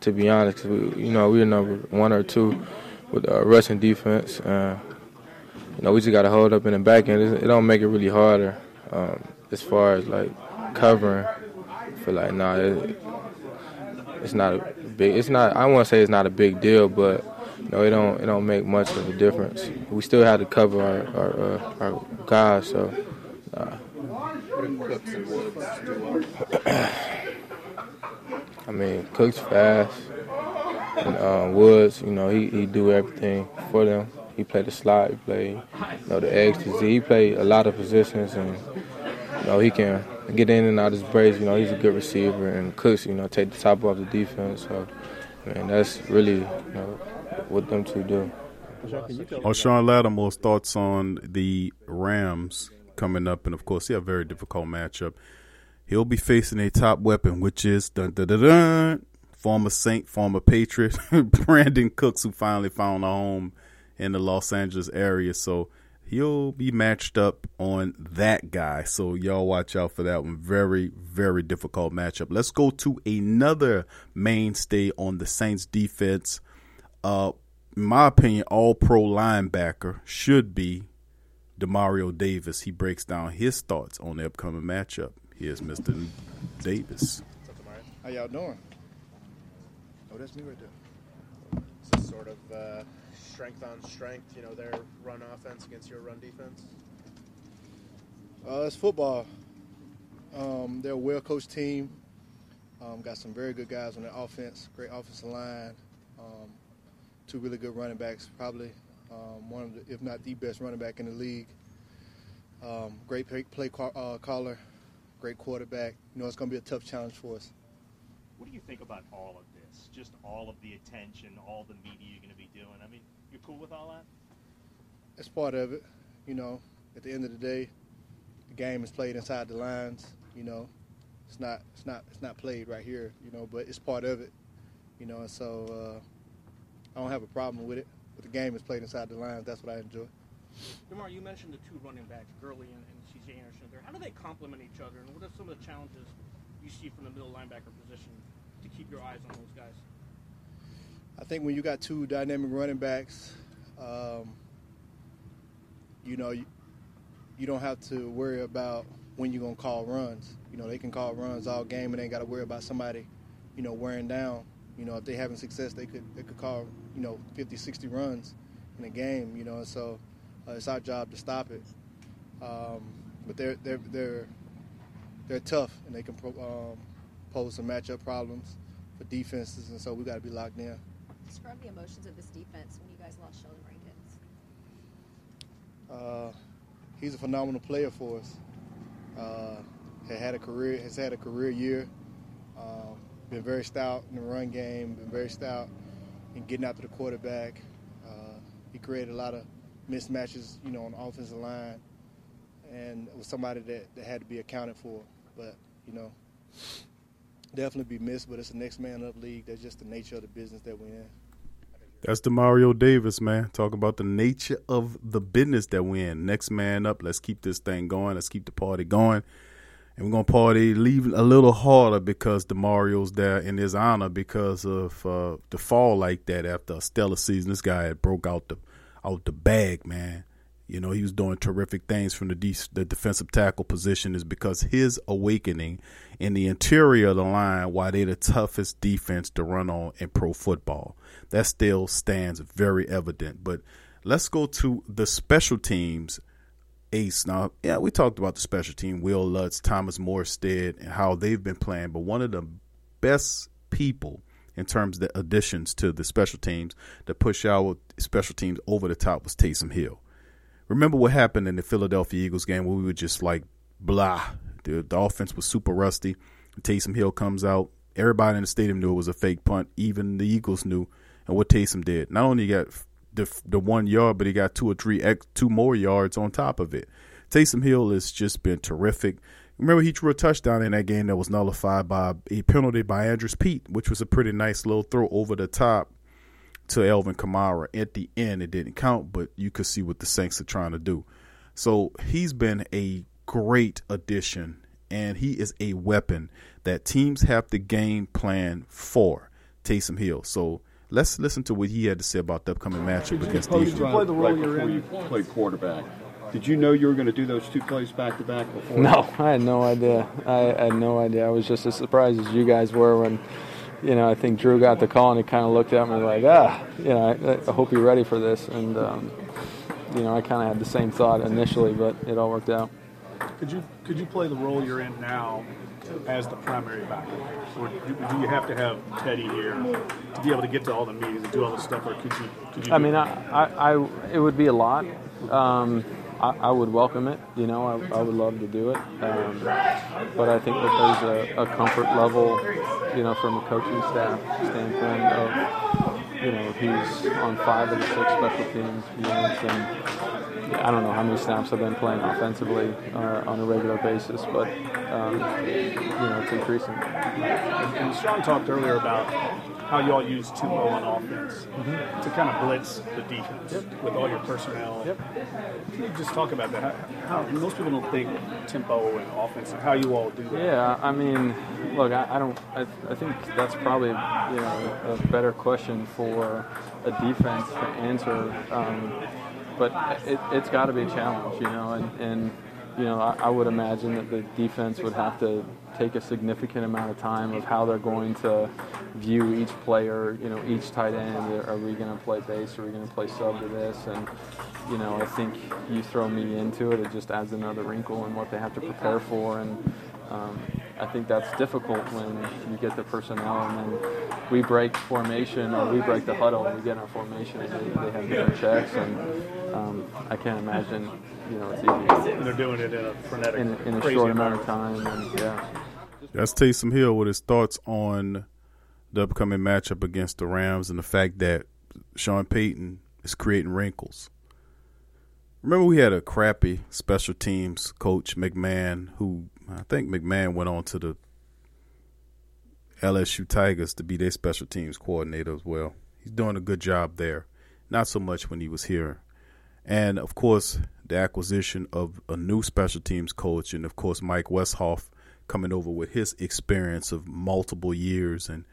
[SPEAKER 18] to be honest. we, you know, we're number one or two with uh, rushing defense. Uh, you know, we just got to hold up in the back end. It don't make it really harder. Um, as far as like covering, feel like nah, it, it's not a big. It's not. I want to say it's not a big deal, but you know, it don't it don't make much of a difference. We still have to cover our our, uh, our guys, so. Nah. I mean, Cook's fast, and um, Woods, you know, he he do everything for them. He played the slot, he played, you know, the X to Z. He played a lot of positions, and know, he can get in and out his breaks. You know, he's a good receiver, and Cooks, you know, take the top off the defense. So, man, that's really you know, what them two do.
[SPEAKER 3] Marshon Lattimore's thoughts on the Rams coming up, and of course, he a very difficult matchup. He'll be facing a top weapon, which is dun, dun, dun, dun, former Saint, former Patriot, Brandin Cooks, who finally found a home in the Los Angeles area. So he'll be matched up on that guy. So y'all watch out for that one. Very, very difficult matchup. Let's go to another mainstay on the Saints defense. Uh, in my opinion, all pro linebacker should be Demario Davis. He breaks down his thoughts on the upcoming matchup. Here's Mr. Davis.
[SPEAKER 20] How y'all doing? Oh, that's me right there. Is this sort of uh, strength on strength, you know, their run offense against your run defense?
[SPEAKER 16] Uh, it's football. Um, they're a well coached team. Um, got some very good guys on their offense, great offensive line, um, two really good running backs, probably um, one of the, if not the best running back in the league. Um, great play, play uh, caller, great quarterback. You know, it's going to be a tough challenge for us.
[SPEAKER 14] What do you think about all of this? Just all of the attention, all the media you're going to be doing. I mean, you're cool with all that?
[SPEAKER 16] It's part of it. You know, at the end of the day, the game is played inside the lines. You know, it's not it's not it's not played right here. You know, but it's part of it. You know, and so uh, I don't have a problem with it. But the game is played inside the lines. That's what I enjoy.
[SPEAKER 21] Demar, you mentioned the two running backs, Gurley and, and C.J. Anderson. There, how do they complement each other, and what are some of the challenges you see from the middle linebacker position to keep your eyes on those guys?
[SPEAKER 16] I think when you got two dynamic running backs, um, you know, you, you don't have to worry about when you're going to call runs. You know, they can call runs all game and they ain't got to worry about somebody, you know, wearing down. You know, if they having success, they could they could call, you know, 50, 60 runs in a game, you know, and so uh, it's our job to stop it. Um, but they're, they're, they're, they're tough and they can pro, um, pose some matchup problems for defenses, and so we got to be locked in.
[SPEAKER 22] Describe the emotions of this defense when you guys lost Sheldon Rankins.
[SPEAKER 16] Uh, he's a phenomenal player for us. Uh, had a career has had a career year. Um, been very stout in the run game. Been very stout in getting after the quarterback. Uh, he created a lot of mismatches, you know, on the offensive line, and was somebody that, that had to be accounted for. But you know, definitely be missed. But it's a next man up league. That's just the nature of the business that we're in.
[SPEAKER 3] That's Demario Davis, man. Talk about the nature of the business that we're in. Next man up. Let's keep this thing going. Let's keep the party going. And we're gonna party leave a little harder because the Mario's there in his honor because of uh, the fall like that after a stellar season. This guy had broke out the out the bag, man. You know, he was doing terrific things from the de- the defensive tackle position is because his awakening in the interior of the line, why they're the toughest defense to run on in pro football. That still stands very evident. But let's go to the special teams ace. Now, yeah, we talked about the special team, Will Lutz, Thomas Morstead, and how they've been playing. But one of the best people in terms of the additions to the special teams that push our special teams over the top was Taysom Hill. Remember what happened in the Philadelphia Eagles game where we were just like blah. The, the offense was super rusty. Taysom Hill comes out. Everybody in the stadium knew it was a fake punt. Even the Eagles knew. And what Taysom did, not only got the the one yard, but he got two or three two more yards on top of it. Taysom Hill has just been terrific. Remember, he threw a touchdown in that game that was nullified by a penalty by Andrus Peat, which was a pretty nice little throw over the top to Alvin Kamara. At the end, it didn't count, but you could see what the Saints are trying to do. So he's been a great addition, and he is a weapon that teams have to game plan for Taysom Hill. So let's listen to what he had to say about the upcoming matchup against
[SPEAKER 23] Did
[SPEAKER 3] Detroit.
[SPEAKER 23] you play the role you're in? You played quarterback. Did you know you were going to do those two plays back to back before?
[SPEAKER 24] No, I had no idea. I, I had no idea. I was just as surprised as you guys were when, you know, I think Drew got the call and he kind of looked at me like, ah, you know, I, I hope you're ready for this. And, um, you know, I kind of had the same thought initially, but it all worked out.
[SPEAKER 25] Could you could you play the role you're in now as the primary back, or do, do you have to have Teddy here to be able to get to all the meetings and do all this stuff, or could you? Could you
[SPEAKER 24] I mean. I, I, I, it would be a lot. Um, I, I would welcome it. You know, I, I would love to do it. Um, but I think that there's a, a comfort level, you know, from a coaching staff standpoint of, you know, he's on five of the six special teams units, and I don't know how many snaps I've been playing offensively uh, on a regular basis, but um, you know, it's increasing.
[SPEAKER 25] And Sean talked earlier about how you all use tempo on offense
[SPEAKER 24] Mm-hmm.
[SPEAKER 25] to kind of blitz the defense with all your personnel. Can you just talk about that? How, how most people don't think tempo and offense and how you all do that.
[SPEAKER 24] Yeah, I mean, look, I, I don't. I, I think that's probably you know a better question for a defense to answer. Um, but it, it's got to be a challenge, you know, and, and you know I, I would imagine that the defense would have to take a significant amount of time of how they're going to view each player, you know, each tight end. Are we going to play base? Are we going to play sub to this? And you know, I think you throw me into it, it just adds another wrinkle in what they have to prepare for. And um, I think that's difficult when you get the personnel and then we break formation or we break the huddle and we get in our formation and they, they have different checks. And um, I can't imagine, you know, it's easy.
[SPEAKER 25] And they're doing it in a frenetic,
[SPEAKER 24] in, in a
[SPEAKER 25] crazy
[SPEAKER 24] short amount of time. And yeah.
[SPEAKER 3] That's Taysom Hill with his thoughts on the upcoming matchup against the Rams and the fact that Sean Payton is creating wrinkles. Remember, we had a crappy special teams coach, McMahon, who I think McMahon went on to the LSU Tigers to be their special teams coordinator as well. He's doing a good job there. Not so much when he was here. And of course, the acquisition of a new special teams coach, and of course, Mike Westhoff coming over with his experience of multiple years and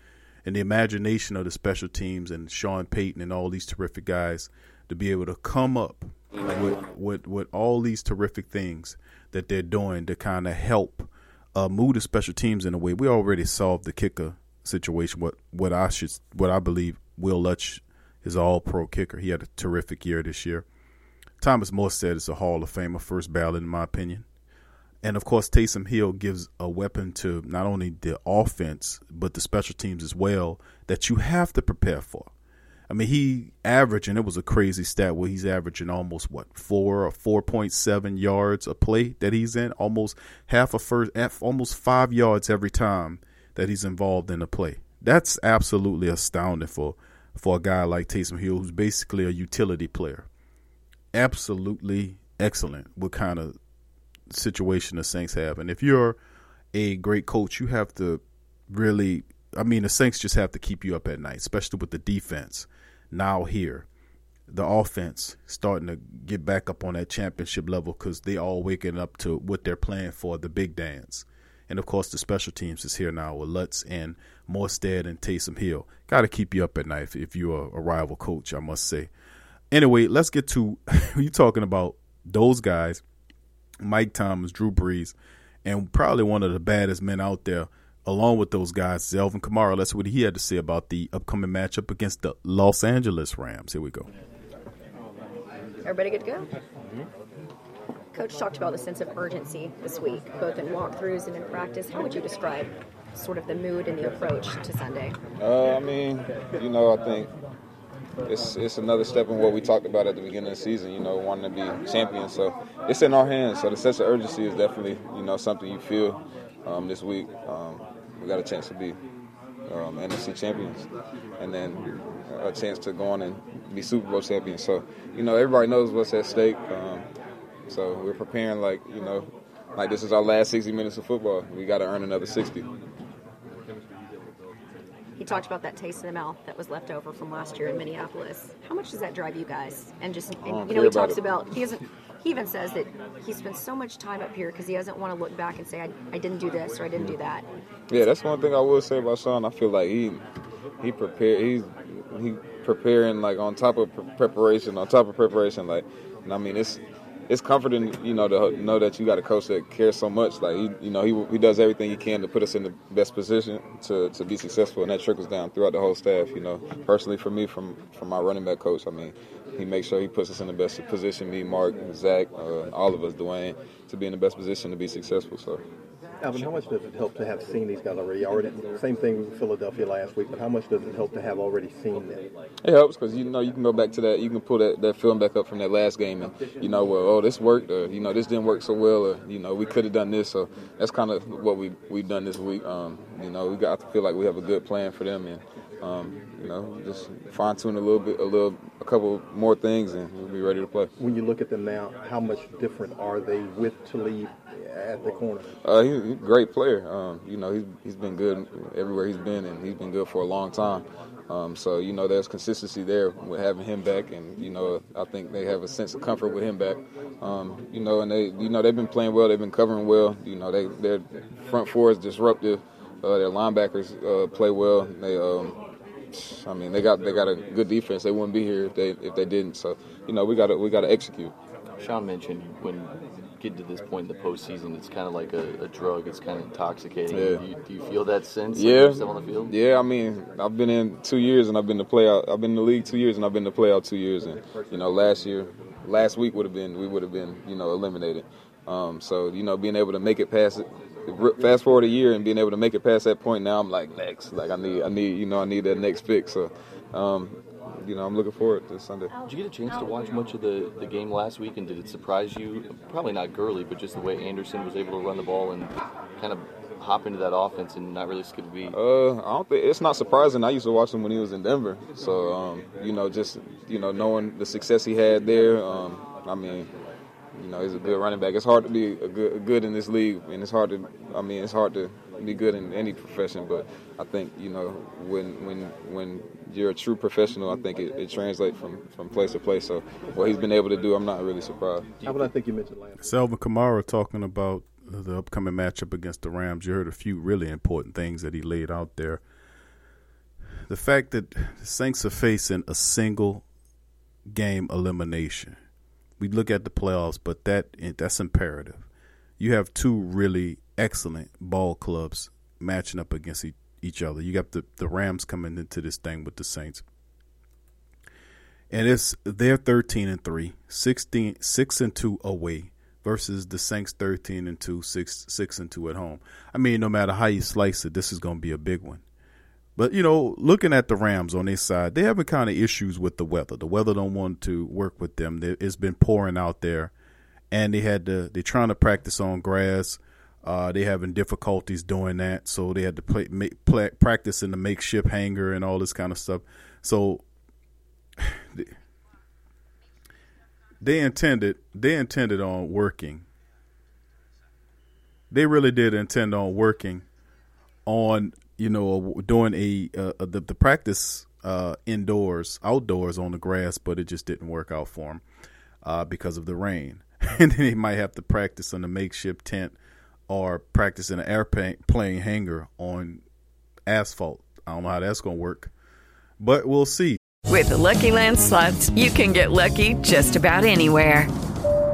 [SPEAKER 3] and the imagination of the special teams and Sean Payton and all these terrific guys to be able to come up mm-hmm. with with, with all these terrific things that they're doing to kind of help uh, move the special teams in a way. We already solved the kicker situation. What what I should what I believe Will Lutz is all pro kicker. He had a terrific year this year. Thomas Morstead is a Hall of Famer, first ballot in my opinion. And of course, Taysom Hill gives a weapon to not only the offense, but the special teams as well that you have to prepare for. I mean, he averaged, and it was a crazy stat where he's averaging almost what four or four point seven yards a play that he's in, almost half a first, almost five yards every time that he's involved in a play. That's absolutely astounding for for a guy like Taysom Hill, who's basically a utility player. Absolutely excellent. What kind of situation the Saints have, and if you're a great coach, you have to really. I mean, the Saints just have to keep you up at night, especially with the defense now here. The offense starting to get back up on that championship level because they all waking up to what they're playing for the big dance. And of course, the special teams is here now with Lutz and Morstead and Taysom Hill. Got to keep you up at night if, if you're a, a rival coach, I must say. Anyway, let's get to you talking about those guys Mike Thomas, Drew Brees, and probably one of the baddest men out there, along with those guys, Alvin Kamara. That's what he had to say about the upcoming matchup against the Los Angeles Rams. Here we go.
[SPEAKER 26] Everybody good to go? Coach talked about the sense of urgency this week, both in walkthroughs and in practice. How would you describe sort of the mood and the approach to Sunday?
[SPEAKER 27] Uh, I mean, you know, I think it's it's another step in what we talked about at the beginning of the season. You know, wanting to be champions. So it's in our hands. So the sense of urgency is definitely you know something you feel um, this week. Um, we got a chance to be um, NFC champions, and then a chance to go on and be Super Bowl champions. So you know, everybody knows what's at stake. Um, so we're preparing like you know, like this is our last 60 minutes of football. We got to earn another 60.
[SPEAKER 26] He talked about that taste in the mouth that was left over from last year in Minneapolis. How much does that drive you guys? And just, and, you know, he talks
[SPEAKER 27] it.
[SPEAKER 26] about he doesn't. He even says that he spends so much time up here because he doesn't want to look back and say, I, "I didn't do this" or "I didn't do that."
[SPEAKER 27] Yeah, that's one thing I will say about Sean. I feel like he he prepare he's he preparing like on top of pre- preparation, on top of preparation. Like, and I mean, it's it's comforting, you know, to know that you got a coach that cares so much. Like, he, you know, he he does everything he can to put us in the best position to, to be successful, and that trickles down throughout the whole staff. You know, personally for me, from from my running back coach, I mean, he makes sure he puts us in the best position. Me, Mark, Zach, uh, all of us, Dwayne, to be in the best position to be successful. So.
[SPEAKER 17] Alvin, how much does it help to have seen these guys already? Already, same thing with Philadelphia last week, but how much does it help to have already seen them?
[SPEAKER 27] It helps because you know you can go back to that. You can pull that, that film back up from that last game, and you know, well, oh, this worked, or you know, this didn't work so well, or you know, we could have done this. So that's kind of what we we've done this week. Um, you know, we got to feel like we have a good plan for them, and um, you know, just fine tune a little bit, a little, a couple more things, and we'll be ready to play.
[SPEAKER 17] When you look at them now, how much different are they with Talib at the corner?
[SPEAKER 27] Uh, he's he's a great player. Um, you know, he's he's been good everywhere he's been, and he's been good for a long time. Um, so you know, there's consistency there with having him back, and you know, I think they have a sense of comfort with him back. Um, you know, and they, you know, they've been playing well. They've been covering well. You know, they their front four is disruptive. Uh, their linebackers uh, play well. They, um, I mean, they got they got a good defense. They wouldn't be here if they if they didn't. So you know, we got to we got to execute.
[SPEAKER 28] Sean mentioned when getting to this point in the postseason, it's kind of like a, a drug. It's kind of intoxicating.
[SPEAKER 27] Yeah.
[SPEAKER 28] Do, you, do you feel that sense?
[SPEAKER 27] Yeah,
[SPEAKER 28] still on the field.
[SPEAKER 27] yeah. I mean, I've been in two years, and I've been to play out. I've been in the league two years, and I've been to play out two years. And you know, last year, last week would have been we would have been you know eliminated. Um, so you know, being able to make it past it, fast forward a year and being able to make it past that point, now I'm like next. Like I need, I need, you know, I need that next pick. So, um, you know, I'm looking forward to Sunday.
[SPEAKER 28] Did you get a chance to watch much of the, the game last week, and did it surprise you? Probably not Gurley, but just the way Anderson was able to run the ball and kind of hop into that offense and not really skip a beat.
[SPEAKER 27] Uh, I don't think it's not surprising. I used to watch him when he was in Denver, so um, you know, just you know, knowing the success he had there. Um, I mean, you know, he's a good running back. It's hard to be a good, a good in this league, and it's hard to. I mean, it's hard to be good in any profession. But I think you know, when when when you're a true professional, I think it, it translates from from place to place. So what he's been able to do, I'm not really surprised.
[SPEAKER 17] Alvin, I think you mentioned last.
[SPEAKER 3] It's Alvin Kamara talking about the upcoming matchup against the Rams. You heard a few really important things that he laid out there. The fact that the Saints are facing a single game elimination. We look at the playoffs, but that that's imperative. You have two really excellent ball clubs matching up against each other. You got the, the Rams coming into this thing with the Saints. And it's they're 13 and 3, 16 6 and 2 away versus the Saints 13 and 2, 6, 6 and 2 at home. I mean, no matter how you slice it, this is going to be a big one. But you know, looking at the Rams on their side, they having kind of issues with the weather. The weather don't want to work with them. It's been pouring out there, and they had to. They're trying to practice on grass. Uh, they having difficulties doing that, so they had to play, make, play, practice in the makeshift hangar and all this kind of stuff. So they, they intended they intended on working. They really did intend on working on you know, doing a uh, the, the practice uh, indoors, outdoors on the grass, but it just didn't work out for him uh, because of the rain. and then he might have to practice on a makeshift tent or practice in an airplane hangar on asphalt. I don't know how that's going to work, but we'll see.
[SPEAKER 29] With the Lucky Land slots, you can get lucky just about anywhere.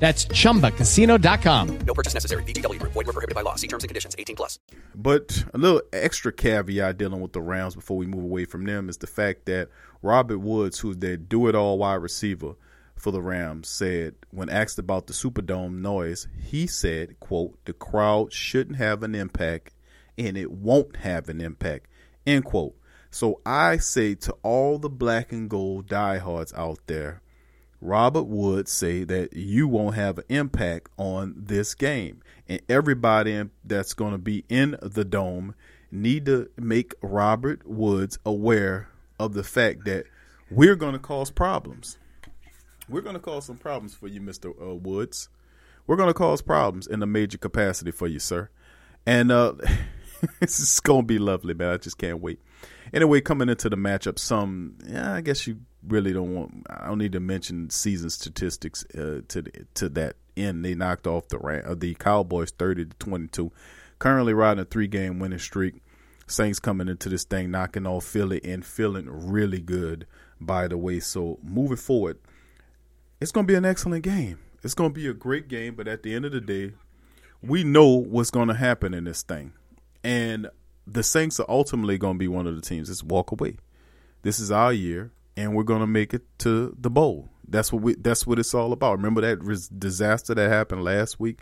[SPEAKER 30] That's ChumbaCasino.com.
[SPEAKER 31] No purchase necessary. VGW. Void were prohibited by law. See terms and conditions. 18 plus.
[SPEAKER 3] But a little extra caveat dealing with the Rams before we move away from them is the fact that Robert Woods, who's their do-it-all wide receiver for the Rams, said when asked about the Superdome noise, he said, quote, the crowd shouldn't have an impact and it won't have an impact, end quote. So I say to all the black and gold diehards out there, Robert would say that you won't have an impact on this game. And everybody that's going to be in the dome need to make Robert Woods aware of the fact that we're going to cause problems. We're going to cause some problems for you, Mr. Uh, Woods. We're going to cause problems in a major capacity for you, sir. And uh, is going to be lovely, man. I just can't wait. Anyway, coming into the matchup, some yeah, I guess you really don't want. I don't need to mention season statistics uh, to the, to that end. They knocked off the uh, the Cowboys thirty to twenty two. Currently riding a three game winning streak. Saints coming into this thing knocking off Philly and feeling really good. By the way, so moving forward, it's going to be an excellent game. It's going to be a great game. But at the end of the day, we know what's going to happen in this thing, and the Saints are ultimately going to be one of the teams that's walk away. This is our year and we're gonna make it to the bowl. That's what we. That's what it's all about. Remember that disaster that happened last week,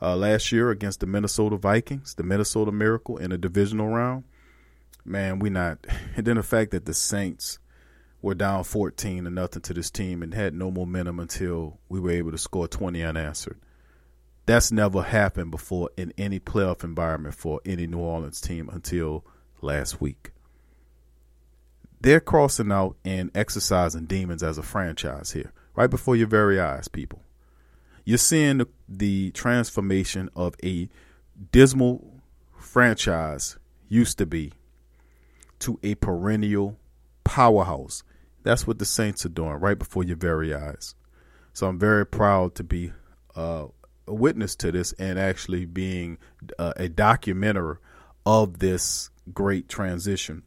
[SPEAKER 3] uh, last year against the Minnesota Vikings, the Minnesota Miracle in a divisional round. Man, we not. And then the fact that the Saints were down fourteen to nothing to this team and had no momentum until we were able to score twenty unanswered. That's never happened before in any playoff environment for any New Orleans team until last week they're crossing out and exercising demons as a franchise here, right before your very eyes, people. You're seeing the, the transformation of a dismal franchise used to be to a perennial powerhouse. That's what the Saints are doing right before your very eyes. So I'm very proud to be uh, a witness to this and actually being uh, a documenter of this great transition.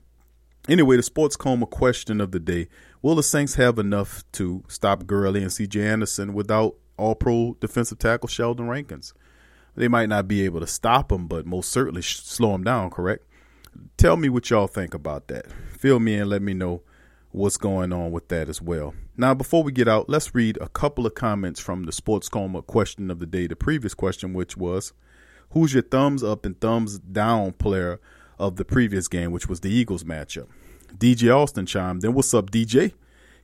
[SPEAKER 3] Anyway, the sports coma question of the day. Will the Saints have enough to stop Gurley and CJ Anderson without all pro defensive tackle Sheldon Rankins? They might not be able to stop him, but most certainly slow him down, correct? Tell me what y'all think about that. Fill me in, let me know what's going on with that as well. Now, before we get out, let's read a couple of comments from the sports coma question of the day, the previous question, which was Who's your thumbs up and thumbs down player of the previous game, which was the Eagles matchup. DJ Austin chimed in. What's up, DJ?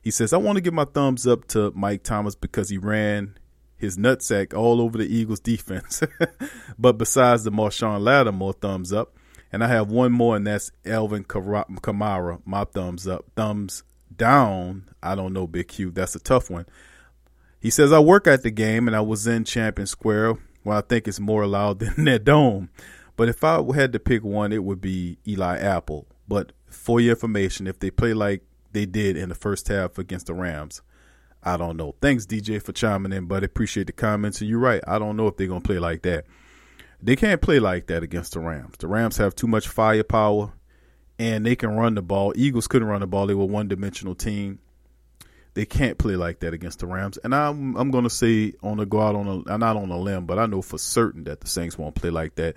[SPEAKER 3] He says, I want to give my thumbs up to Mike Thomas because he ran his nutsack all over the Eagles defense. but besides the Marshon Lattimore thumbs up, And I have one more, and that's Alvin Kamara. My thumbs up. Thumbs down. I don't know, Big Q. That's a tough one. He says, I work at the game and I was in Champion Square, where I think it's more loud than that dome. But if I had to pick one, it would be Eli Apple. But for your information, if they play like they did in the first half against the Rams, I don't know. Thanks, DJ, for chiming in, but appreciate the comments. And you're right. I don't know if they're going to play like that. They can't play like that against the Rams. The Rams have too much firepower and they can run the ball. Eagles couldn't run the ball. They were one dimensional team. They can't play like that against the Rams. And I'm I'm gonna say on the go out on a not on a limb, but I know for certain that the Saints won't play like that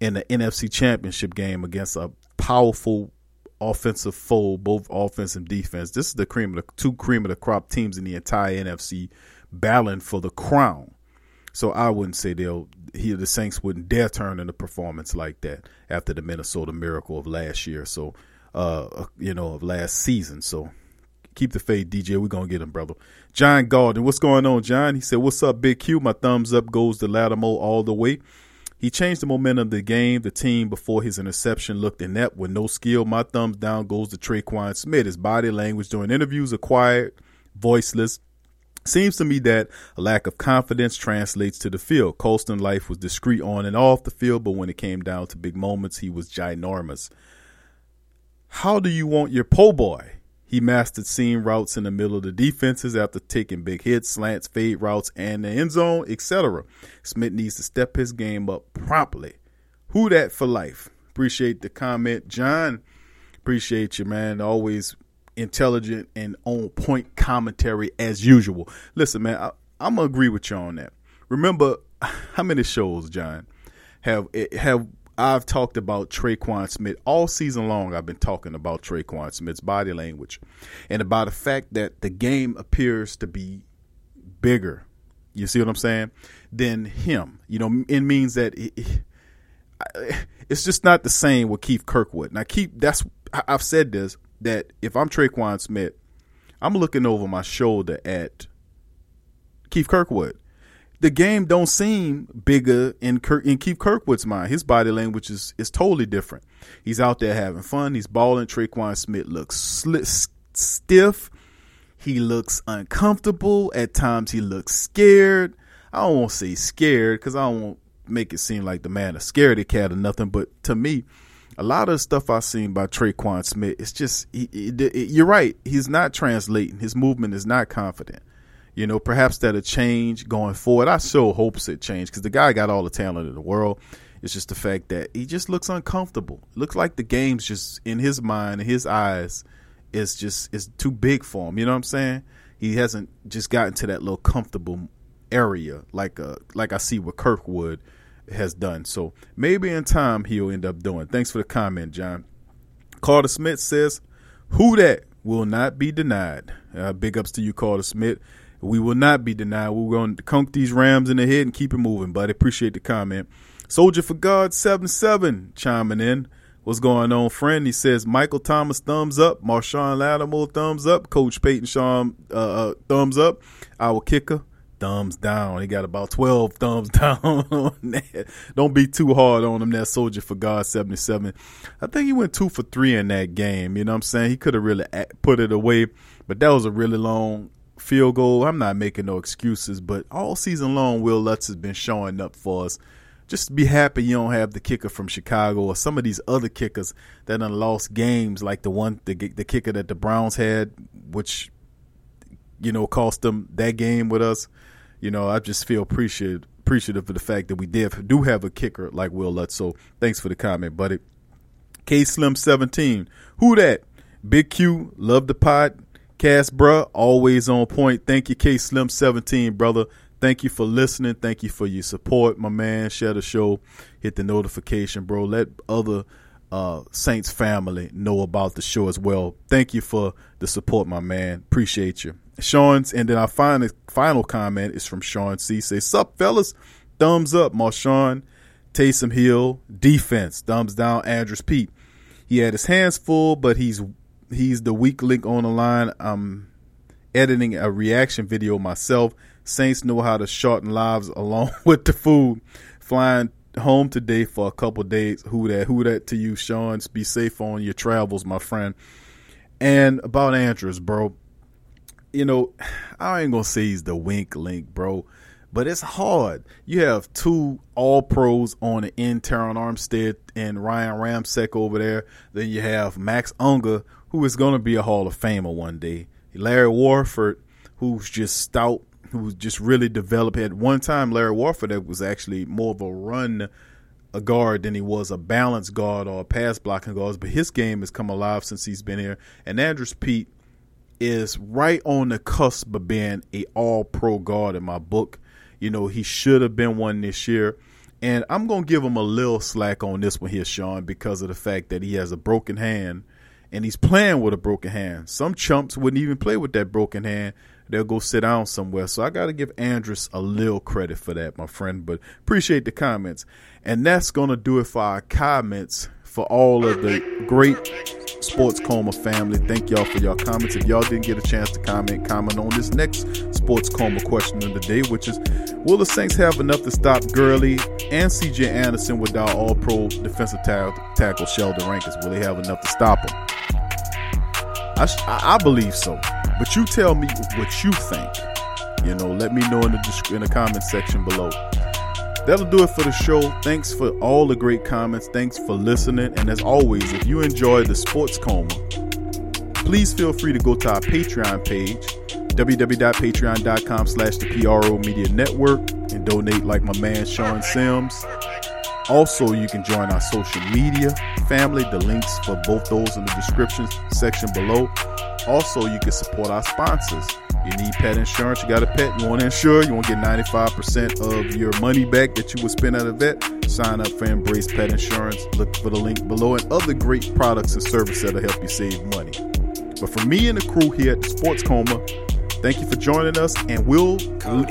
[SPEAKER 3] in the NFC championship game against a powerful offensive foe, both offense and defense. This is the cream of the two cream of the crop teams in the entire NFC battling for the crown. So I wouldn't say they'll he the Saints wouldn't dare turn in a performance like that after the Minnesota Miracle of last year. So uh you know of last season. So keep the faith, DJ. We're gonna get him, brother. John Gordon, what's going on, John? He said, "What's up, Big Q? My thumbs up goes to Lattimore all the way." He changed the momentum of the game. The team before his interception looked inept with no skill. My thumbs down goes to Tre'Quan Smith. His body language during interviews acquired, voiceless, Seems to me that a lack of confidence translates to the field. Colston life was discreet on and off the field, but when it came down to big moments, he was ginormous. How do you want your po' boy? He mastered seam routes in the middle of the defenses after taking big hits, slants, fade routes, and the end zone, etc. Smith needs to step his game up promptly. Who that for life? Appreciate the comment, John. Appreciate you, man. Always intelligent and on point commentary as usual. Listen, man, I, I'm gonna agree with you on that. Remember how many shows, John, have eh, have I've talked about Tre'Quan Smith all season long. I've been talking about Tre'Quan Smith's body language and about the fact that the game appears to be bigger. You see what I'm saying? Than him. You know, it means that it, it's just not the same with Keith Kirkwood. Now, Keith, that's I've said this that if I'm Tre'Quan Smith, I'm looking over my shoulder at Keith Kirkwood. The game don't seem bigger in Kirk, in Keith Kirkwood's mind. His body language is is totally different. He's out there having fun. He's balling. Tre'Quan Smith looks sli- stiff. He looks uncomfortable. At times, he looks scared. I don't want to say scared because I don't want make it seem like the man a scaredy cat or nothing. But to me, a lot of stuff I've seen by Tre'Quan Smith, it's just he, he, you're right. He's not translating. His movement is not confident. You know, perhaps that'll change going forward. I so hopes it change because the guy got all the talent in the world. It's just the fact that he just looks uncomfortable. It looks like the game's just in his mind, in his eyes, is just is too big for him. You know what I'm saying? He hasn't just gotten to that little comfortable area like uh like I see what Kirkwood has done. So maybe in time he'll end up doing. Thanks for the comment, John. Carter Smith says, "Who that will not be denied." Uh, big ups to you, Carter Smith. We will not be denied. We're going to conk these Rams in the head and keep it moving. buddy. Appreciate the comment. Soldier for God seven seven chiming in. What's going on, friend? He says Michael Thomas thumbs up, Marshon Lattimore thumbs up, Coach Payton Sean uh, uh, thumbs up, our kicker thumbs down. He got about 12 thumbs down on that. Don't be too hard on him, that soldier for God 77. I think he went two for three in that game. You know what I'm saying? He could have really put it away, but that was a really long field goal. I'm not making no excuses, but all season long, Will Lutz has been showing up for us. Just be happy you don't have the kicker from Chicago or some of these other kickers that done lost games, like the one the the kicker that the Browns had, which you know cost them that game with us you know, I just feel appreciative appreciative of the fact that we did do have a kicker like Will Lutz. So thanks for the comment, buddy. K Slim seventeen. Who that? Big Q, love the pot. Cast bruh, always on point. Thank you, K Slim seventeen, brother. Thank you for listening. Thank you for your support, my man. Share the show. Hit the notification, bro. Let other uh, Saints family know about the show as well. Thank you for the support, my man. Appreciate you. Sean's, and then our final final comment is from Sean C. Say, "Sup, fellas? Thumbs up, Marshon. Taysom Hill defense. Thumbs down, Andrus Peat. He had his hands full, but he's he's the weak link on the line. I'm editing a reaction video myself. Saints know how to shorten lives along with the food. Flying home today for a couple days. Who that? Who that to you, Sean? Be safe on your travels, my friend. And about Andrus, bro. You know, I ain't gonna say he's the wink link, bro, but it's hard. You have two all pros on the Terron Armstead and Ryan Ramczyk over there. Then you have Max Unger, who is gonna be a Hall of Famer one day. Larry Warford, who's just stout, who's just really developed. At one time, Larry Warford was actually more of a run a guard than he was a balance guard or a pass blocking guard. But his game has come alive since he's been here. And Andrus Peat is right on the cusp of being a all pro guard in my book. You know, he should have been one this year. And I'm gonna give him a little slack on this one here, Sean, because of the fact that he has a broken hand and he's playing with a broken hand. Some chumps wouldn't even play with that broken hand. They'll go sit down somewhere. So I got to give Andrus a little credit for that, my friend. But appreciate the comments. And that's going to do it for our comments for all of the great Sports Coma family. Thank y'all for your comments. If y'all didn't get a chance to comment, comment on this next Sports Coma question of the day, which is Will the Saints have enough to stop Gurley and CJ Anderson without all pro defensive tackle Sheldon Rankins? Will they have enough to stop them? I, I believe so. But you tell me what you think. You know, let me know in the in the comment section below. That'll do it for the show. Thanks for all the great comments. Thanks for listening. And as always, if you enjoy the Sports Coma, please feel free to go to our Patreon page, www.patreon.com slash the PRO Media Network, and donate like my man Sean Sims. Also, you can join our social media family. The links for both those in the description section below. Also, you can support our sponsors. You need pet insurance, you got a pet, you want to insure, you want to get 95% of your money back that you would spend at a vet. Sign up for Embrace Pet Insurance. Look for the link below and other great products and services that'll help you save money. But for me and the crew here at Sports Coma, thank you for joining us, and we'll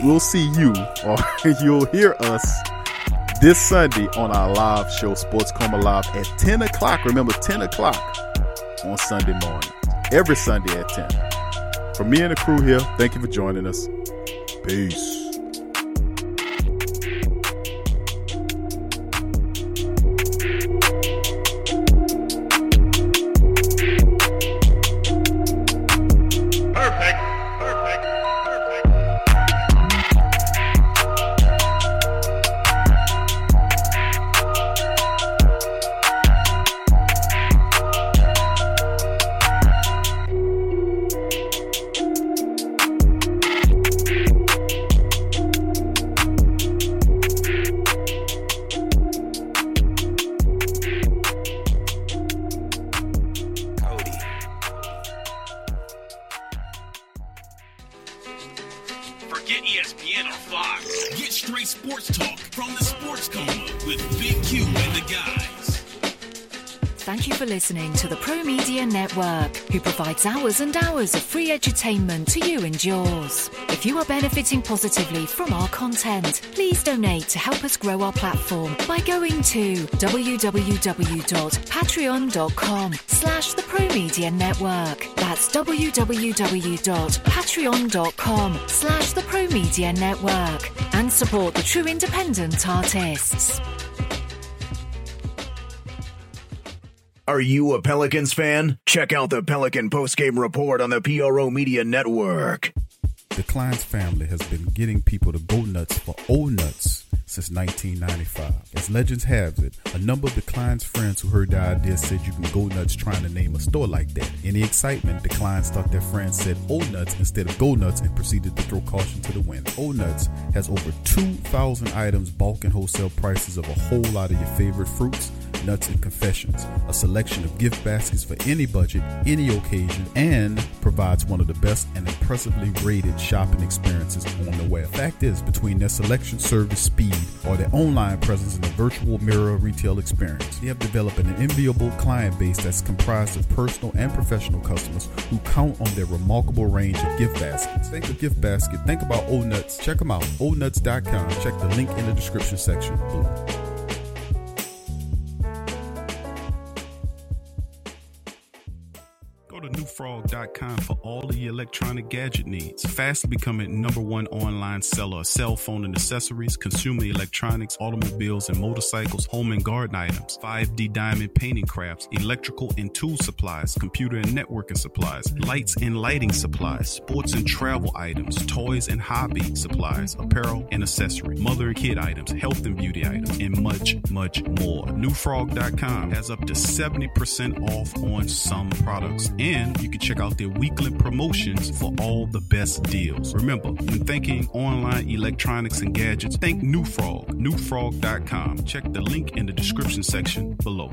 [SPEAKER 3] we'll see you or you'll hear us this Sunday on our live show, Sports Coma Live, at 10 o'clock. Remember, 10 o'clock on Sunday morning. Every Sunday at 10. For me and the crew here, thank you for joining us. Peace.
[SPEAKER 32] Straight sports talk from the Sports Coma with Big Q and the guys.
[SPEAKER 33] Thank you for listening to the Pro Media Network, who provides hours and hours of free entertainment to you and yours. If you are benefiting positively from our content, please donate to help us grow our platform by going to www.patreon.com slash the Pro Media Network. That's www.patreon.com slash the Pro Media Network and support the true independent artists.
[SPEAKER 34] Are you a Pelicans fan? Check out the Pelican postgame report on the PRO Media Network.
[SPEAKER 3] The Kleins family has been getting people to go nuts for old nuts since 1995. As legends have it, a number of the Kleins friends who heard the idea said you can go nuts trying to name a store like that. In the excitement, the Kleins thought their friends said old nuts instead of go nuts and proceeded to throw caution to the wind. Old nuts has over 2,000 items, bulk and wholesale prices of a whole lot of your favorite fruits nuts and confessions, a selection of gift baskets for any budget, any occasion, and provides one of the best and impressively rated shopping experiences on the web. Fact is, between their selection, service, speed, or their online presence in the virtual mirror retail experience, they have developed an enviable client base that's comprised of personal and professional customers who count on their remarkable range of gift baskets. Think of gift basket, think about Old Nuts. Check them out, oldnuts.com. Check the link in the description section below. Go to newfrog.com for all of your electronic gadget needs. Fast becoming number one online seller of cell phone and accessories, consumer electronics, automobiles and motorcycles, home and garden items, 5D diamond painting crafts, electrical and tool supplies, computer and networking supplies, lights and lighting supplies, sports and travel items, toys and hobby supplies, apparel and accessory, mother and kid items, health and beauty items, and much, much more. Newfrog.com has up to 70% off on some products. And you can check out their weekly promotions for all the best deals. Remember, when thinking online electronics and gadgets, think New Frog. Newfrog.com. Check the link in the description section below.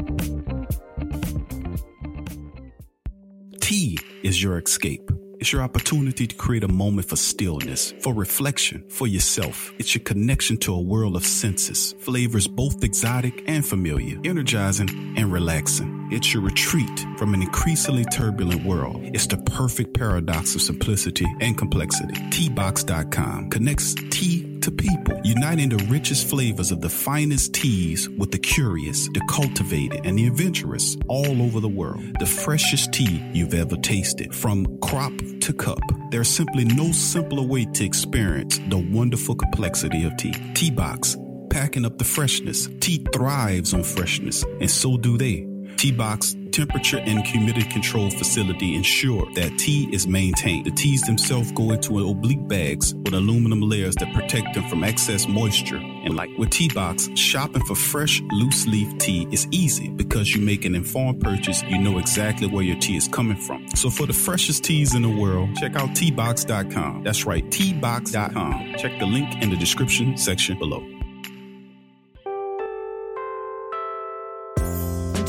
[SPEAKER 3] Tea is your escape. It's your opportunity to create a moment for stillness, for reflection, for yourself. It's your connection to a world of senses, flavors both exotic and familiar, energizing and relaxing. It's your retreat from an increasingly turbulent world. It's the perfect paradox of simplicity and complexity. Teabox.com connects tea to people, uniting the richest flavors of the finest teas with the curious, the cultivated, and the adventurous all over the world. The freshest tea you've ever tasted, from crop to cup. There's simply no simpler way to experience the wonderful complexity of tea. Tea Box, packing up the freshness. Tea thrives on freshness, and so do they. Tea Box temperature and humidity control facility ensure that tea is maintained. The teas themselves go into oblique bags with aluminum layers that protect them from excess moisture. And like with Tea Box, shopping for fresh, loose leaf tea is easy because you make an informed purchase. You know exactly where your tea is coming from. So for the freshest teas in the world, check out teabox.com. That's right, teabox.com. Check the link in the description section below.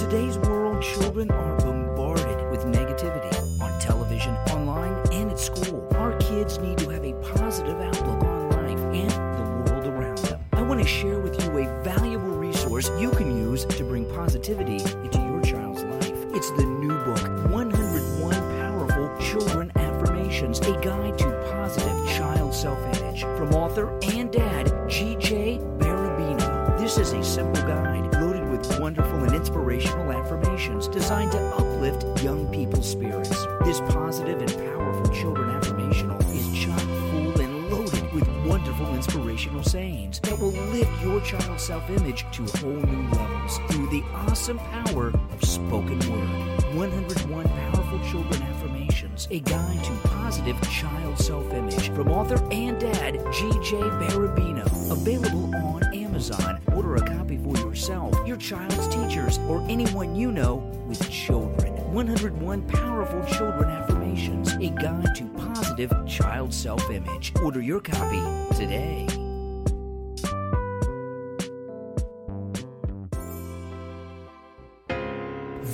[SPEAKER 35] Today's world, children are bombarded with negativity on television, online, and at school. Our kids need to have a positive outlook on life and the world around them. I want to share with you a valuable resource you can use to bring positivity into your child's life. It's the new book, 101 Powerful Children Affirmations, a guide to positive child self image from author and dad, G.J. Barabino. This is a simple affirmations designed to uplift young people's spirits. This positive and powerful children affirmational is chock full and loaded with wonderful inspirational sayings that will lift your child's self image to whole new levels through the awesome power of spoken word. 101 Powerful Children A guide to positive child self image from author and dad G.J. Barabino. Available on Amazon. Order a copy for yourself, your child's teachers, or anyone you know with children. 101 Powerful Children Affirmations, a guide to positive child self image. Order your copy today.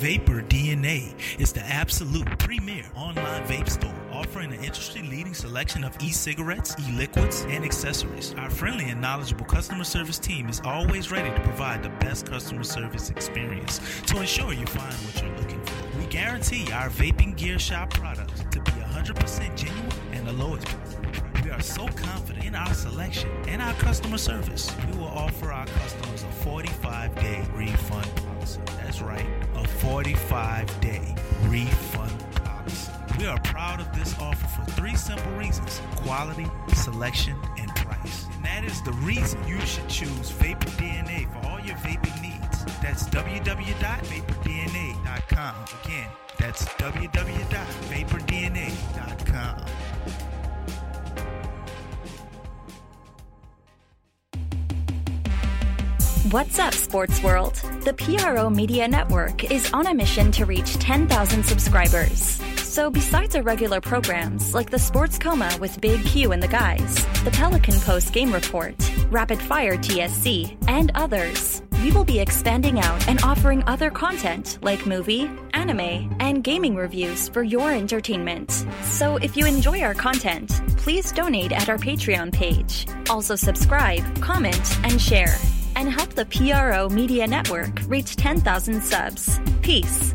[SPEAKER 36] Vapor DNA is the absolute premier online vape store, offering an industry-leading selection of e-cigarettes, e-liquids, and accessories. Our friendly and knowledgeable customer service team is always ready to provide the best customer service experience to ensure you find what you're looking for. We guarantee our vaping gear shop products to be 100% genuine and the lowest price. We are so confident in our selection and our customer service. We will offer our customers a 45-day refund policy. That's right, a 45-day refund policy. We are proud of this offer for three simple reasons: quality, selection, and price. And that is the reason you should choose Vapor DNA for all your vaping needs. That's www.vapordna.com. Again, that's www.vapordna.com.
[SPEAKER 37] What's up, Sports World? The PRO Media Network is on a mission to reach 10,000 subscribers. So, besides our regular programs like the Sports Coma with Big Q and the guys, the Pelican Post Game Report, Rapid Fire TSC, and others, we will be expanding out and offering other content like movie, anime, and gaming reviews for your entertainment. So, if you enjoy our content, please donate at our Patreon page. Also, subscribe, comment, and share and help the PRO Media Network reach 10,000 subs. Peace.